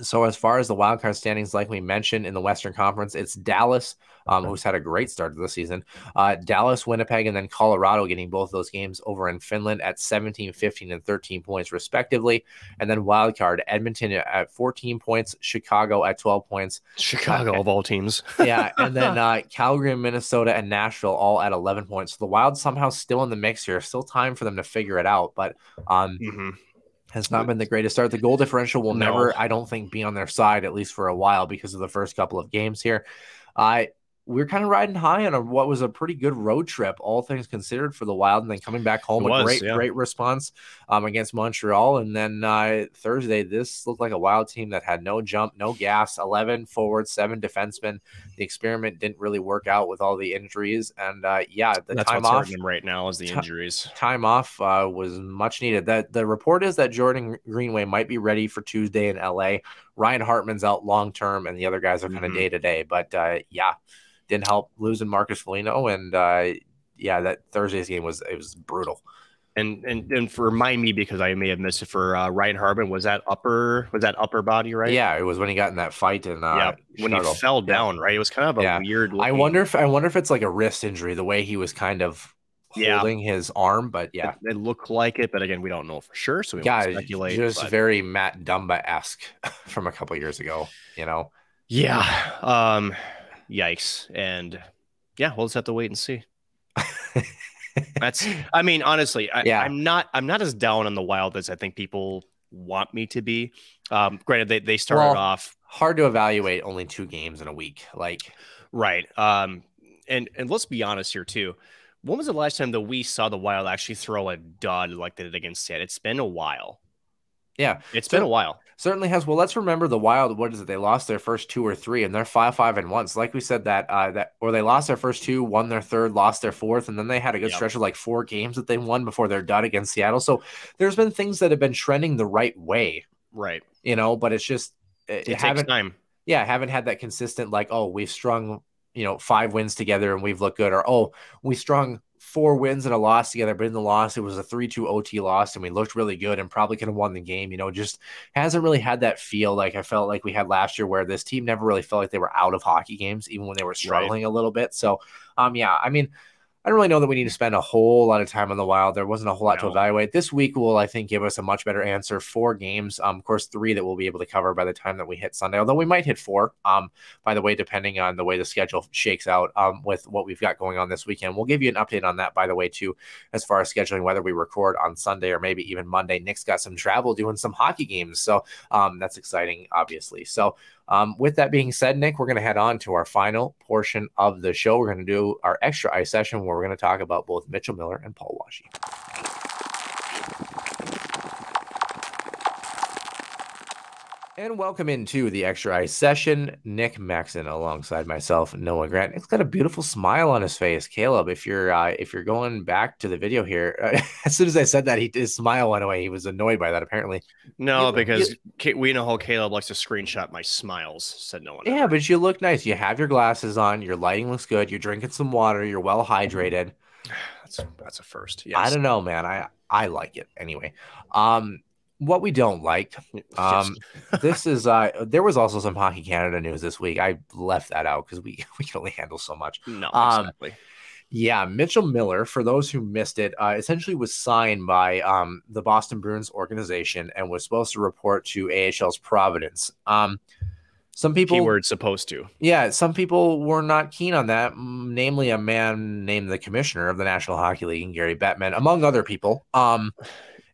so as far as the wild card standings, like we mentioned in the Western Conference, it's Dallas, um, who's had a great start to the season. Uh, Dallas, Winnipeg, and then Colorado getting both those games over in Finland at 17, 15, and 13 points respectively. And then wild card Edmonton at 14 points, Chicago at 12 points. Chicago of all teams. Yeah, and then uh, Calgary, Minnesota, and Nashville all at 11 points. So the Wild somehow still in the mix here. Still time for them to figure it out, but um, Mhm. Has not been the greatest start. The goal differential will No. never, I don't think, be on their side at least for a while because of the first couple of games here. I we're kind of riding high on a, what was a pretty good road trip, all things considered, for the Wild, and then coming back home a great, yeah. great response um, against Montreal, and then uh, Thursday this looked like a Wild team that had no jump, no gas, eleven forwards, seven defensemen. The experiment didn't really work out with all the injuries, and uh, yeah, the That's time off right now is the injuries. time off uh, was much needed. That the report is that Jordan Greenway might be ready for Tuesday in LA. Ryan Hartman's out long term, and the other guys are kind of Mhm. day to day. But uh, yeah, didn't help losing Marcus Foligno, and uh, yeah, that Thursday's game was it was brutal. And and and for remind me because I may have missed it for uh, Ryan Hartman. Was that upper? Was that upper body right? Yeah, it was when he got in that fight and uh, yeah. When he fell down, right? It was kind of a Yeah. weird. I wonder if I wonder if it's like a wrist injury, the way he was kind of Yeah. holding his arm. But yeah, It, it looked like it, but again, we don't know for sure, so we yeah, won't speculate. just but- very Matt Dumba esque from a couple years ago. You know. yeah. Um, yikes. And yeah, we'll just have to wait and see. That's. I mean, honestly, I, Yeah. I'm not. I'm not as down on the Wild as I think people want me to be. Um, granted, they they started Well, off Hard to evaluate only two games in a week. Like right. Um, and and let's be honest here too. When was the last time that we saw the Wild actually throw a dud like they did against Seattle? It's been a while. Yeah, It's So- been a while. Certainly has. Well, let's remember the Wild. What is it? They lost their first two or three, and they're five, five, and one. So, like we said, that uh, that or they lost their first two, won their third, lost their fourth, and then they had a good Yep. stretch of like four games that they won before they're done against Seattle. So, there's been things that have been trending the right way, Right. you know. But it's just it, It, it takes time. yeah, haven't had that consistent like, oh, we've strung you know five wins together and we've looked good, or oh, we strung four wins and a loss together, but in the loss it was a three-two OT loss, and we looked really good and probably could have won the game. You know, just hasn't really had that feel like I felt like we had last year, where this team never really felt like they were out of hockey games, even when they were struggling a little bit. So, um, yeah, I mean. I don't really know that we need to spend a whole lot of time on the Wild. There wasn't a whole lot to evaluate. This week will, I think, give us a much better answer. Four games, um, of course, three that we'll be able to cover by the time that we hit Sunday. Although we might hit four. Um, by the way, depending on the way the schedule shakes out, um, with what we've got going on this weekend, we'll give you an update on that. By the way, too, as far as scheduling, whether we record on Sunday or maybe even Monday. Nick's got some travel doing some hockey games, so um, that's exciting, obviously. So um, with that being said, Nick, we're going to head on to our final portion of the show. We're going to do our extra ice session where we're going to talk about both Mitchell Miller and Paul Washe. And welcome into the extra ice session. Nick Maxon alongside myself, Noah Grant. Nick's got a beautiful smile on his face. Caleb, if you're uh, if you're going back to the video here, as soon as I said that, he his smile went away. He was annoyed by that apparently. No, You- because Ka- we know how Caleb likes to screenshot my smiles. Said no one. Yeah, ever. but you look nice. You have your glasses on. Your lighting looks good. You're drinking some water. You're well hydrated. that's that's a first. I don't know, man. I I like it anyway. Um, what we don't like. Um, this is uh, there was also some Hockey Canada news this week. I left that out because we we can only handle so much. no, um, exactly. Yeah, Mitchell Miller, for those who missed it, uh, essentially was signed by um, the Boston Bruins organization and was supposed to report to AHL's Providence. Um, some people, Keyword supposed to. yeah, some people were not keen on that, namely a man named the commissioner of the National Hockey League, Gary Bettman, among other people. Um,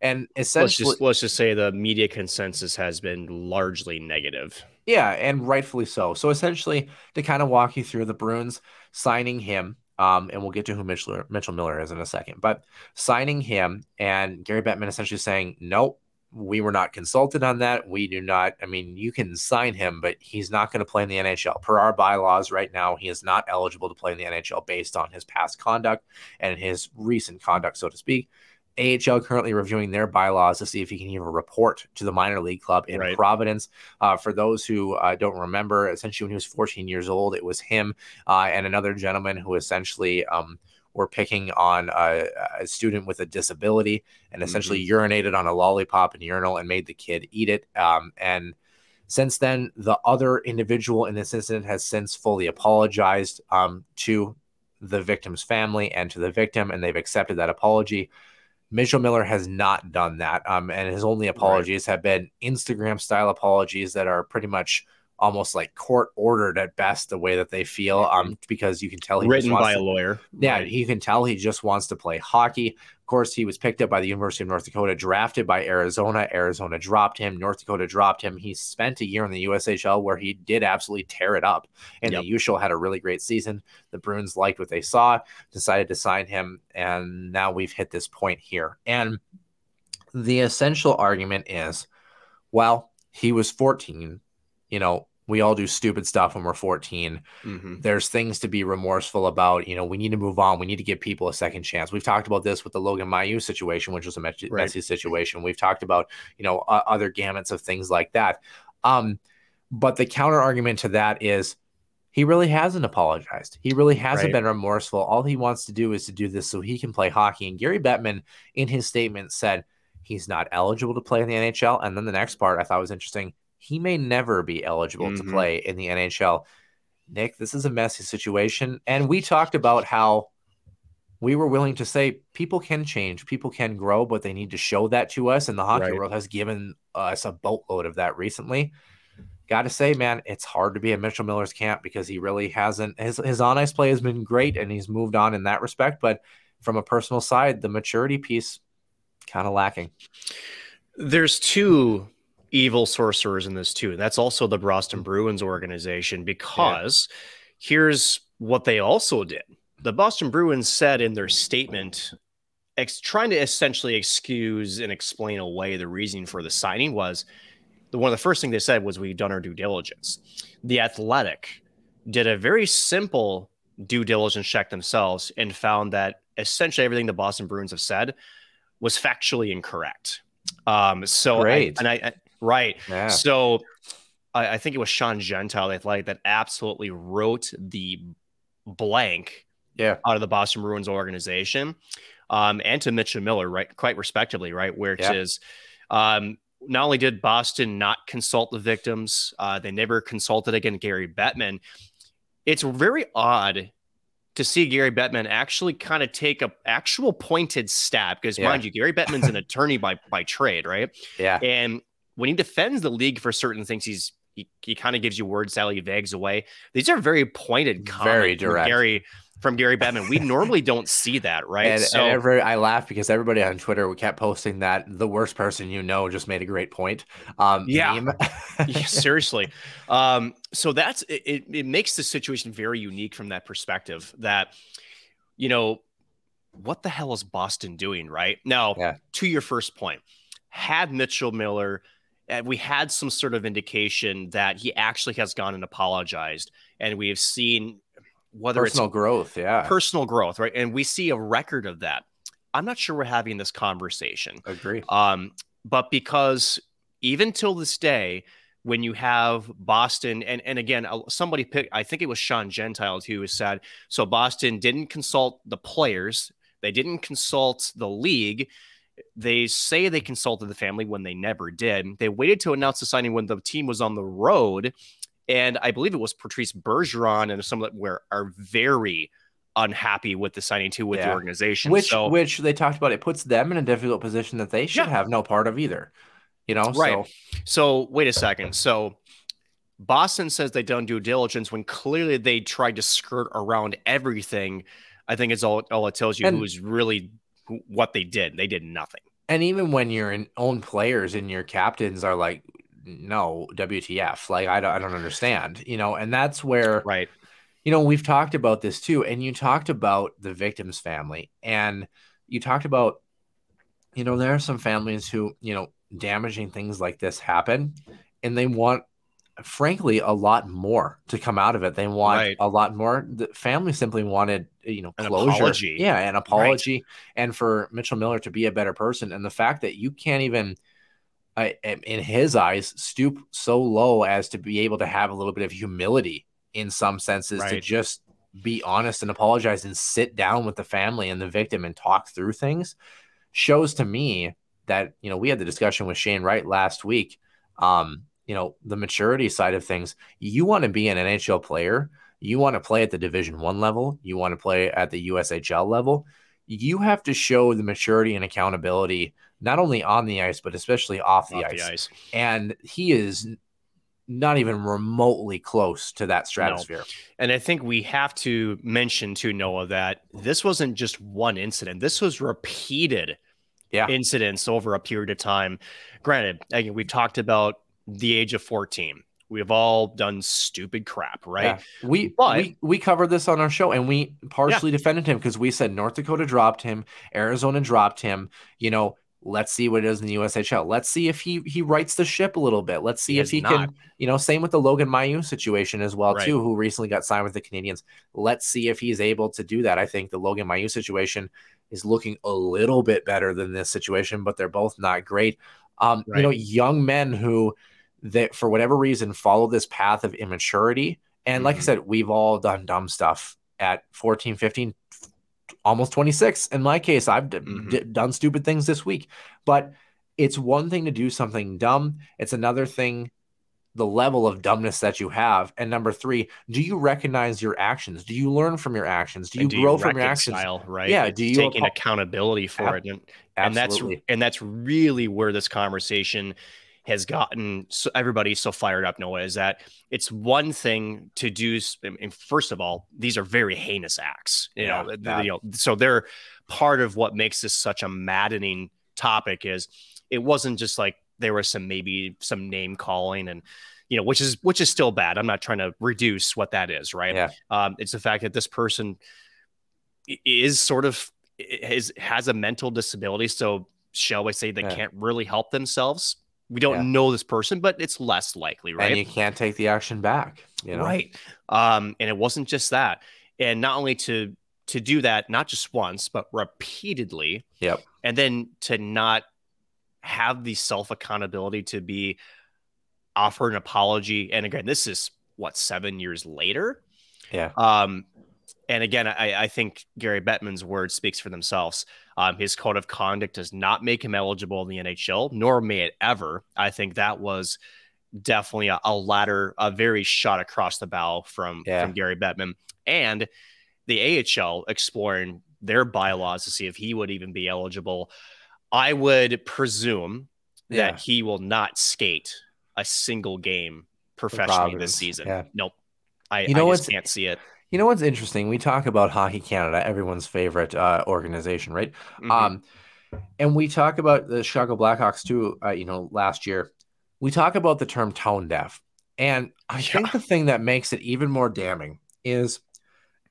and Let's essentially, just let's just say the media consensus has been largely negative. Yeah, and rightfully so. So essentially, to kind of walk you through the Bruins signing him, um, and we'll get to who Mitchell, Mitchell Miller is in a second, but signing him and Gary Bettman essentially saying, nope, we were not consulted on that. We do not, I mean, you can sign him, but he's not going to play in the NHL. Per our bylaws right now, he is not eligible to play in the NHL based on his past conduct and his recent conduct, so to speak. AHL currently reviewing their bylaws to see if he can even report to the minor league club in Right. Providence. Uh, for those who uh, don't remember, essentially when he was 14 years old, it was him uh, and another gentleman who essentially um, were picking on a, a student with a disability and essentially urinated on a lollipop and urinal and made the kid eat it. Um, and since then, the other individual in this incident has since fully apologized um, to the victim's family and to the victim, and they've accepted that apology. Mitchell Miller has not done that. Um, and his only apologies have been Instagram style apologies that are pretty much almost like court ordered at best, the way that they feel. Um, because you can tell he Written by to- a lawyer. yeah, Right. you can tell he just wants to play hockey. Of course, he was picked up by the University of North Dakota, drafted by Arizona. Arizona dropped him. North Dakota dropped him. He spent a year in the USHL where he did absolutely tear it up. And Yep. the USHL had a really great season. The Bruins liked what they saw, decided to sign him, and now we've hit this point here. And the essential argument is, well, he was 14. You know, we all do stupid stuff when we're 14 Mhm. there's things to be remorseful about. You know, we need to move on. We need to give people a second chance. We've talked about this with the Logan Mailloux situation, which was a messy, Right. messy situation. We've talked about, you know, uh, other gamuts of things like that. Um, but the counter argument to that is he really hasn't apologized. He really hasn't Right. been remorseful. All he wants to do is to do this so he can play hockey. And Gary Bettman, in his statement, said he's not eligible to play in the NHL. And then the next part I thought was interesting. He may never be eligible to Mhm. play in the NHL. Nick, this is a messy situation. And we talked about how we were willing to say people can change, people can grow, but they need to show that to us. And the hockey Right. world has given us a boatload of that recently. Got to say, man, it's hard to be at Mitchell Miller's camp because he really hasn't. His, his on ice play has been great and he's moved on in that respect. But from a personal side, the maturity piece kind of lacking. There's two evil sorcerers in this too. That's also the Boston Bruins organization because here's what they also did. The Boston Bruins said in their statement, ex- trying to essentially excuse and explain away the reason for the signing was the one of the first things they said was we've done our due diligence. The Athletic did a very simple due diligence check themselves and found that essentially everything the Boston Bruins have said was factually incorrect. Um, so I- and I right. Yeah. So I, I think it was Sean Gentile, the athletic, that absolutely wrote the blank Yeah. out of the Boston Bruins organization, um, and to Mitchell Miller, right, quite respectively, right, where it Yeah. is. Um, not only did Boston not consult the victims, uh, they never consulted again Gary Bettman. It's very odd to see Gary Bettman actually kind of take a actual pointed stab because Yeah. mind you, Gary Bettman's an attorney by by trade, right? Yeah. And when he defends the league for certain things, he's he, he kind of gives you word salad, he vagues away. These are very pointed, Very comments from direct. Gary from Gary Bettman. We normally don't see that, right? And, so and every, I laugh because everybody on Twitter we kept posting that the worst person you know just made a great point. Um, Yeah. yeah, seriously. Um, so that's it, it, it makes the situation very unique from that perspective that, you know, what the hell is Boston doing right now? Yeah. To your first point, had Mitchell Miller, and we had some sort of indication that he actually has gone and apologized, and we have seen whether personal growth. Yeah, personal growth, right? And we see a record of that. I'm not sure we're having this conversation. agree. Um, but because even till this day, when you have Boston, and, and again, uh, somebody picked, I think it was Sean Gentile who said, so Boston didn't consult the players, they didn't consult the league. They say they consulted the family when they never did. They waited to announce the signing when the team was on the road. And I believe it was Patrice Bergeron and some that were are very unhappy with the signing too with the organization. Which so, which they talked about. It puts them in a difficult position that they should Yeah. have no part of either. You know, Right. So So wait a second. So Boston says they done due diligence when clearly they tried to skirt around everything. I think it's all all it tells you And- who's really what they did. They did nothing. and even when your own players and your captains are like, no, WTF? Like I don't, I don't understand. You know, and that's where Right. you know, we've talked about this too, and you talked about the victim's family, and you talked about, you know, there are some families who, you know, damaging things like this happen, and they want, frankly, a lot more to come out of it. They want Right. a lot more. The family simply wanted, you know, An closure. apology. Yeah, an apology, and for Mitchell Miller to be a better person, and the fact that you can't even. I, in his eyes, stoop so low as to be able to have a little bit of humility in some senses to just be honest and apologize and sit down with the family and the victim and talk through things shows to me that you know we had the discussion with Shane Wright last week um you know the maturity side of things you want to be an NHL player you want to play at the division 1 level you want to play at the USHL level you have to show the maturity and accountability not only on the ice but especially off the, Off ice. the ice. and he is not even remotely close to that stratosphere And I think we have to mention to Noah that this wasn't just one incident. This was repeated Yeah. incidents over a period of time. Granted, again, we've talked about the age of 14. We've all done stupid crap, right? Yeah. We, But- we we covered this on our show and we partially defended him because we said North Dakota dropped him, Arizona dropped him. You know, let's see what it is in the USHL. Let's see if he he rights the ship a little bit. Let's see He if he not. can, you know, same with the Logan Mailloux situation as well Right. too, who recently got signed with the Canadiens. Let's see if he's able to do that. I think the Logan Mailloux situation is looking a little bit better than this situation, but they're both not great. Um, Right. you know, young men who that for whatever reason follow this path of immaturity. And like I Mhm. said, we've all done dumb stuff at 14, 15, almost 26. In my case, I've d- Mhm. d- done stupid things this week. But it's one thing to do something dumb, it's another thing the level of dumbness that you have. And number three, do you recognize your actions? Do you learn from your actions? Do you And grow from your actions? Right. Yeah, It's do you taking apo- accountability for Ab- it? And, and that's and that's really where this conversation has gotten so everybody so fired up noah is that it's one thing to do mean, first of all these are very heinous acts you Yeah, know bad. you know so they're part of what makes this such a maddening topic is it wasn't just like there was some maybe some name calling and you know which is which is still bad i'm not trying to reduce what that is right Yeah. um it's the fact that this person is sort of is has a mental disability so shall we say they Yeah. can't really help themselves we don't Yeah. know this person but it's less likely right And you can't take the action back. You know? right um and it wasn't just that and not only to to do that not just once but repeatedly Yep. and then to not have the self accountability to be offer an apology and again this is what seven years later Yeah. um and again i i think gary bettman's words speaks for themselves um his code of conduct does not make him eligible in the nhl nor may it ever i think that was definitely a, a ladder a very shot across the bow from Yeah. from gary bettman and the AHL exploring their bylaws to see if he would even be eligible. I would presume Yeah. that he will not skate a single game professionally this season. yeah. Nope. I, You know I just can't see it. You know what's interesting? We talk about Hockey Canada, everyone's favorite uh, organization, right? Mhm. Um, and we talk about the Chicago Blackhawks too. Uh, you know, last year we talk about the term tone deaf, and I think the thing that makes it even more damning is,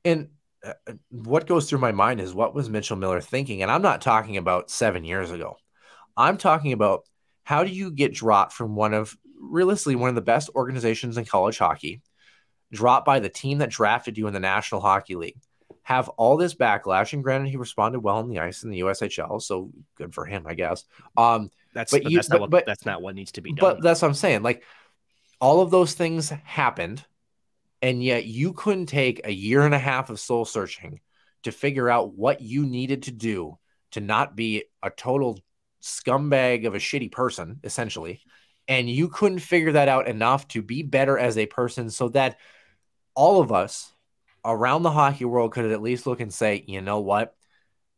and uh, what goes through my mind is what was Mitchell Miller thinking? And I'm not talking about seven years ago. I'm talking about how do you get dropped from one of realistically one of the best organizations in college hockey, dropped by the team that drafted you in the National Hockey League have all this backlash. And granted, he responded well on the ice in the USHL, so good for him, I guess. Um, That's but but you- that's not but- what but- that's not what needs to be done. but that's what I'm saying. Like all of those things happened, and yet you couldn't take a year and a half of soul searching to figure out what you needed to do to not be a total scumbag of a shitty person, essentially. And you couldn't figure that out enough to be better as a person so that all of us around the hockey world could at least look and say, you know what?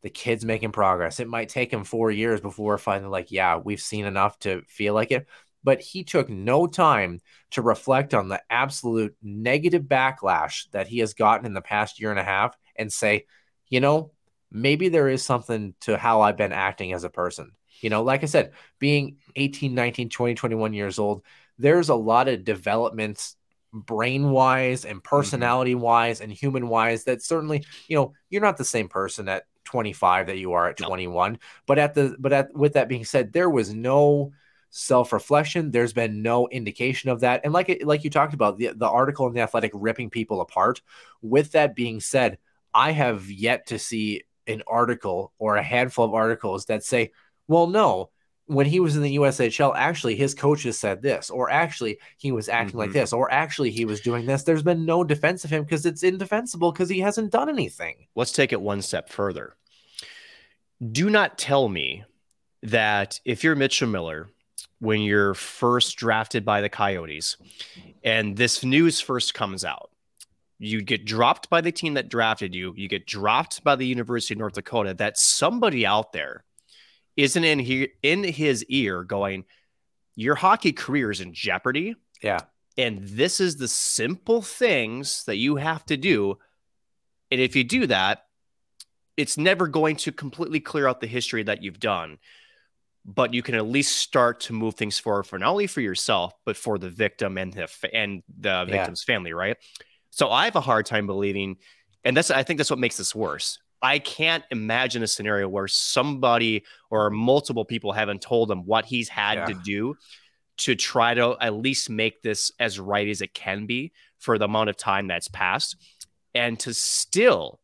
The kid's making progress. It might take him four years before we're finally like, yeah, we've seen enough to feel like it. But he took no time to reflect on the absolute negative backlash that he has gotten in the past year and a half and say, you know, maybe there is something to how I've been acting as a person. You know, like I said, being 18, 19, 20, 21 years old, there's a lot of developments brain wise and mm-hmm. personality wise and human wise that certainly, you know, you're not the same person at 25 that you are at No. 21. But at the but at with that being said, there was no self-reflection. There's been no indication of that. And like it- like you talked about, the, the article in the athletic ripping people apart. With that being said, I have yet to see an article or a handful of articles that say, well, no, when he was in the USHL, actually his coaches said this, or actually he was acting like Mhm. this, or actually he was doing this. There's been no defense of him because it's indefensible because he hasn't done anything. let's take it one step further. Do not tell me that if you're Mitchell Miller, when you're first drafted by the Coyotes, and this news first comes out, you get dropped by the team that drafted you, you get dropped by the University of North Dakota, that somebody out there isn't in here in his ear going, Your hockey career is in jeopardy. Yeah. And this is the simple things that you have to do. And if you do that, it's never going to completely clear out the history that you've done. But you can at least start to move things forward for not only for yourself, but for the victim and the and the victim's family, right? So I have a hard time believing, and that's I think that's what makes this worse. I can't imagine a scenario where somebody or multiple people haven't told him what he's had Yeah. to do to try to at least make this as right as it can be for the amount of time that's passed and to still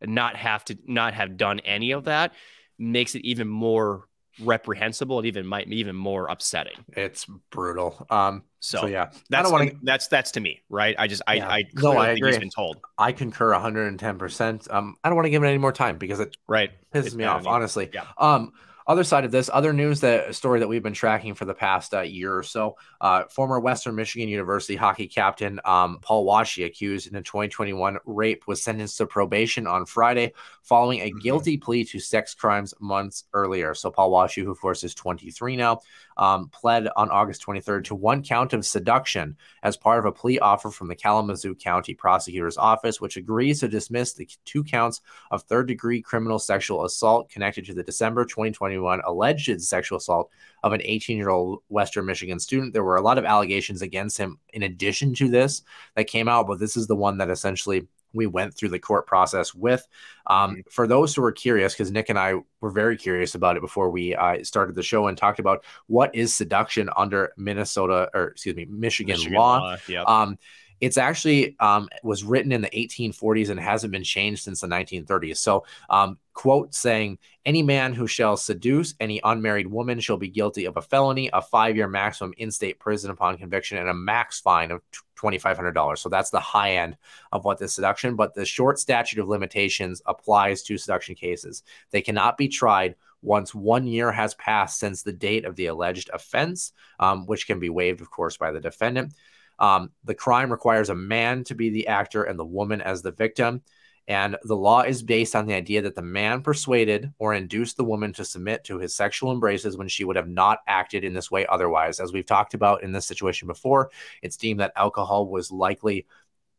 not have to not have done any of that makes it even more reprehensible and even might be even more upsetting It's brutal. Um, so, so, yeah, I that's don't want to. that's that's to me right i just i Yeah. i No, I think he's agree. been told I concur 110. percent Um, I don't want to give it any more time because it right pisses me off, enough. honestly. Yeah. Um, other side of this, other news that story that we've been tracking for the past uh, year or so. Uh, former Western Michigan University hockey captain um, Paul Washe, accused in a 2021 rape, was sentenced to probation on Friday following a Mhm. guilty plea to sex crimes months earlier. So Paul Washe, who of course is 23 now, um, pled on August 23rd to one count of seduction as part of a plea offer from the Kalamazoo County Prosecutor's Office, which agrees to dismiss the two counts of third degree criminal sexual assault connected to the December 2021 alleged sexual assault of an 18 year old Western Michigan student. There were a lot of allegations against him in addition to this that came out, but this is the one that essentially we went through the court process with. Um, For those who are curious, because Nick and I were very curious about it before we uh, started the show and talked about what is seduction under Minnesota or excuse me, Michigan, Michigan law. yeah Um, it's actually um, was written in the 1840s and hasn't been changed since the 1930s. So, um, quote saying, "Any man who shall seduce any unmarried woman shall be guilty of a felony, a five-year maximum in-state prison upon conviction, and a max fine of twenty-five hundred dollars." So that's the high end of what this seduction. But the short statute of limitations applies to seduction cases. They cannot be tried once one year has passed since the date of the alleged offense, um, which can be waived, of course, by the defendant. Um, the crime requires a man to be the actor and the woman as the victim. And the law is based on the idea that the man persuaded or induced the woman to submit to his sexual embraces when she would have not acted in this way otherwise. As we've talked about in this situation before, it's deemed that alcohol was likely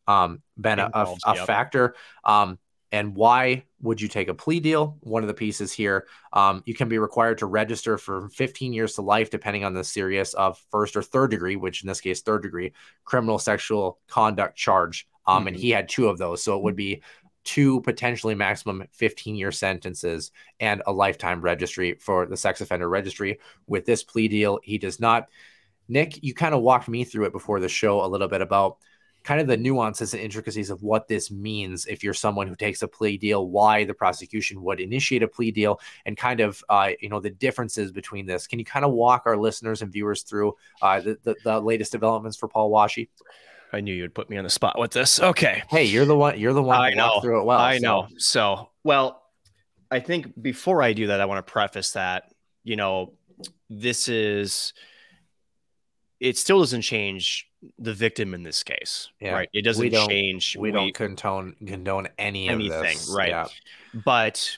um, been a, a, a yep. factor. Um, and why would you take a plea deal? One of the pieces here, um, you can be required to register for 15 years to life, depending on the serious of first or third degree, which in this case, third degree criminal sexual conduct charge. Um, mm-hmm. And he had two of those. So it would be two potentially maximum 15 year sentences and a lifetime registry for the sex offender registry. With this plea deal, he does not. Nick, you kind of walked me through it before the show a little bit about kind of the nuances and intricacies of what this means if you're someone who takes a plea deal, why the prosecution would initiate a plea deal, and kind of uh, you know the differences between this. Can you kind of walk our listeners and viewers through uh, the, the, the latest developments for Paul Washe? I knew you'd put me on the spot with this. Okay. Hey, you're the one. You're the one. I know. Through it well. I so. know. So, well, I think before I do that, I want to preface that you know this is it still doesn't change the victim in this case, yeah. right? It doesn't we change. We, we, don't condone condone any anything, this. right? Yeah. But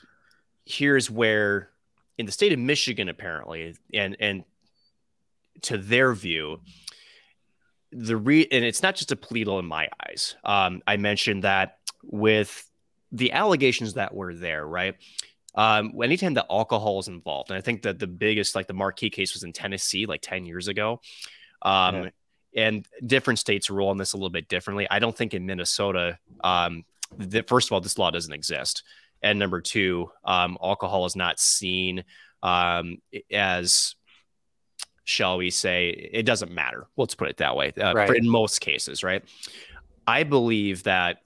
here's where, in the state of Michigan, apparently, and and to their view, the re and it's not just a pleadle in my eyes. Um, I mentioned that with the allegations that were there, right? Um, anytime that alcohol is involved, and I think that the biggest, like the marquee case, was in Tennessee, like ten years ago. Um, yeah. And different states rule on this a little bit differently. I don't think in Minnesota, um, first of all, this law doesn't exist, and number two, um, alcohol is not seen um, as shall we say, it doesn't matter. Let's put it that way. Uh, right. in most cases, right? I believe that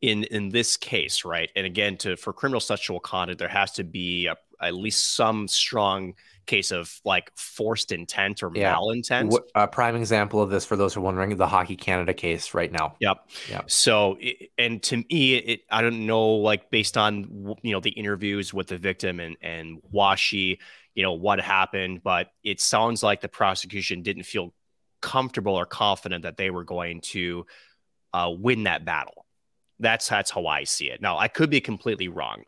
in in this case, right, and again, to for criminal sexual conduct, there has to be a, at least some strong case of like forced intent or yeah. malintent. A prime example of this, for those who are wondering, the Hockey Canada case right now. Yep. Yep. So, and to me, it, I don't know, like based on you know the interviews with the victim and and Washe, you know what happened, but it sounds like the prosecution didn't feel comfortable or confident that they were going to uh, win that battle. That's that's how I see it. Now I could be completely wrong,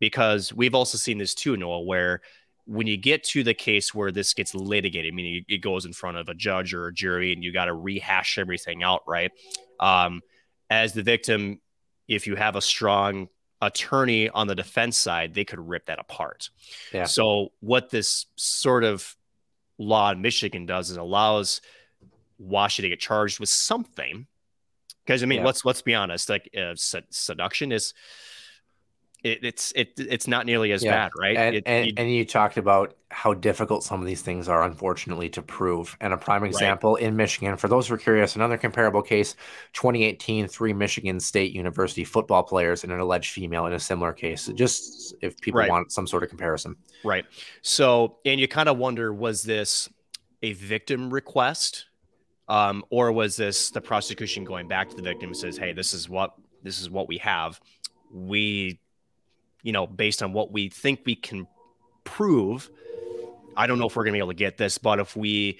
because we've also seen this too, Noah, where when you get to the case where this gets litigated, meaning it goes in front of a judge or a jury, and you got to rehash everything out, right? Um, as the victim, if you have a strong attorney on the defense side, they could rip that apart. Yeah. So what this sort of law in Michigan does is allows Washe to get charged with something. Because I mean, yeah. let's let's be honest, like uh, seduction is it, it's it, it's not nearly as yeah. bad, right? And, it, and, you, and, you talked about how difficult some of these things are, unfortunately, to prove. And a prime example right. in Michigan, for those who are curious, another comparable case: 2018, three Michigan State University football players and an alleged female in a similar case. Just if people right. want some sort of comparison, right? So, and you kind of wonder, was this a victim request, um, or was this the prosecution going back to the victim and says, "Hey, this is what this is what we have." We you know, based on what we think we can prove, I don't know if we're going to be able to get this, but if we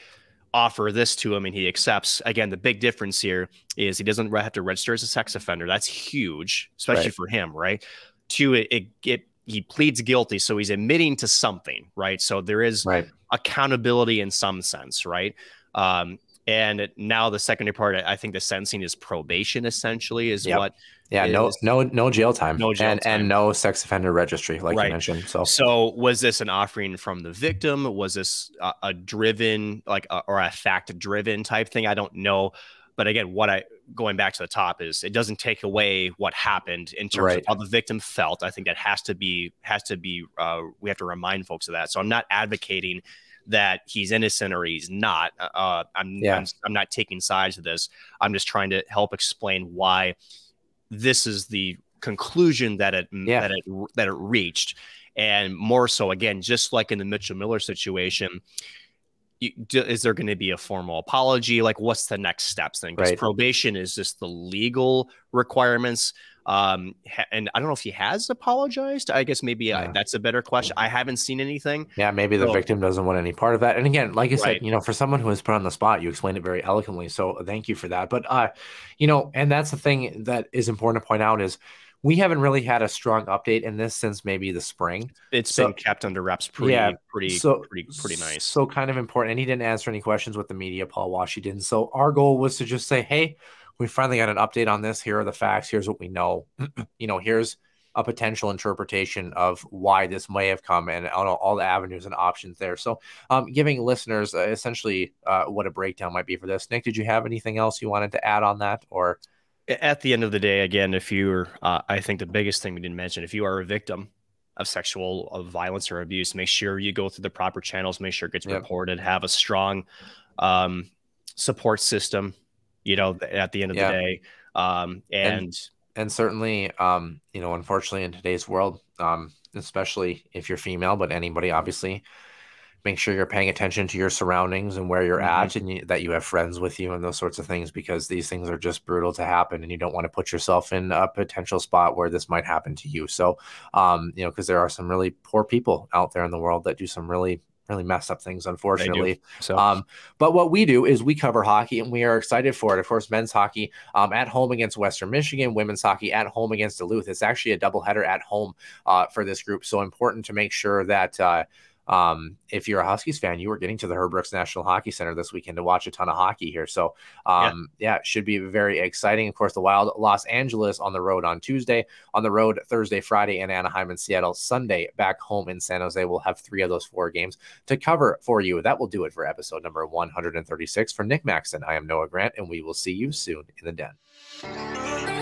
offer this to him and he accepts, again, the big difference here is he doesn't have to register as a sex offender. That's huge, especially right. for him, right? Two, it, it, it, he pleads guilty, so he's admitting to something, right? So there is right. accountability in some sense, right? Um, and now the secondary part, I think the sentencing is probation essentially is yep. what. Yeah, no, no, no jail time, no jail and, time. and no sex offender registry, like right. you mentioned. So, so was this an offering from the victim? Was this a, a driven, like, a, or a fact-driven type thing? I don't know, but again, what I going back to the top is it doesn't take away what happened in terms right. of how the victim felt. I think that has to be has to be. Uh, we have to remind folks of that. So I'm not advocating that he's innocent or he's not. Uh, uh, I'm, yeah. I'm, I'm not taking sides of this. I'm just trying to help explain why this is the conclusion that it yeah. that it that it reached, and more so again, just like in the Mitchell Miller situation. Is there going to be a formal apology? Like, what's the next steps then? Because right. probation is just the legal requirements. Um, and I don't know if he has apologized. I guess maybe uh, yeah. that's a better question. I haven't seen anything. Yeah, maybe the so, victim doesn't want any part of that. And again, like I said, right. you know, for someone who was put on the spot, you explained it very eloquently. So thank you for that. But uh, you know, and that's the thing that is important to point out is we haven't really had a strong update in this since maybe the spring. It's So- been kept under wraps pretty, Yeah, pretty, so pretty, pretty nice. So kind of important. And he didn't answer any questions with the media, Paul Washington. So our goal was to just say, hey, we finally got an update on this. Here are the facts. Here's what we know. you know, here's a potential interpretation of why this may have come and all, all the avenues and options there. So um, giving listeners uh, essentially uh, what a breakdown might be for this. Nick, did you have anything else you wanted to add on that or? at the end of the day, again, if you're, uh, I think the biggest thing we didn't mention, if you are a victim of sexual of violence or abuse, make sure you go through the proper channels, make sure it gets Yep. reported, have a strong um, support system. You know, at the end of Yeah. the day, um, and, and certainly um you know unfortunately in today's world um especially if you're female but anybody obviously make sure you're paying attention to your surroundings and where you're Mhm. at and you, that you have friends with you and those sorts of things because these things are just brutal to happen and you don't want to put yourself in a potential spot where this might happen to you so um you know because there are some really poor people out there in the world that do some really really messed up things unfortunately so um, but what we do is we cover hockey and we are excited for it. Of course, men's hockey um, at home against Western Michigan, women's hockey at home against Duluth. It's actually a doubleheader at home uh, for this group. So important to make sure that uh, um, if you're a Huskies fan, you are getting to the Herb Brooks National Hockey Center this weekend to watch a ton of hockey here. So, um, yeah. it should be very exciting. Of course, the Wild Los Angeles on the road on Tuesday, on the road Thursday, Friday in Anaheim and Seattle, Sunday back home in San Jose. We'll have three of those four games to cover for you. That will do it for episode number 136. For Nick Maxon, I am Noah Grant, and we will see you soon in the den.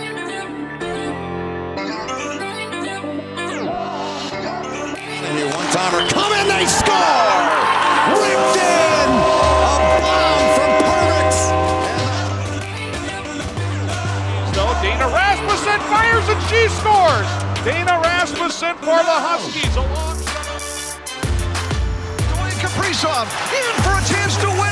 And your one timer come in, they score! Ripped in! A bomb from Parvix! So Dana Rasmussen fires and she scores. Dana Rasmussen for the Huskies alongside. Dwayne Kaprizov in for a chance to win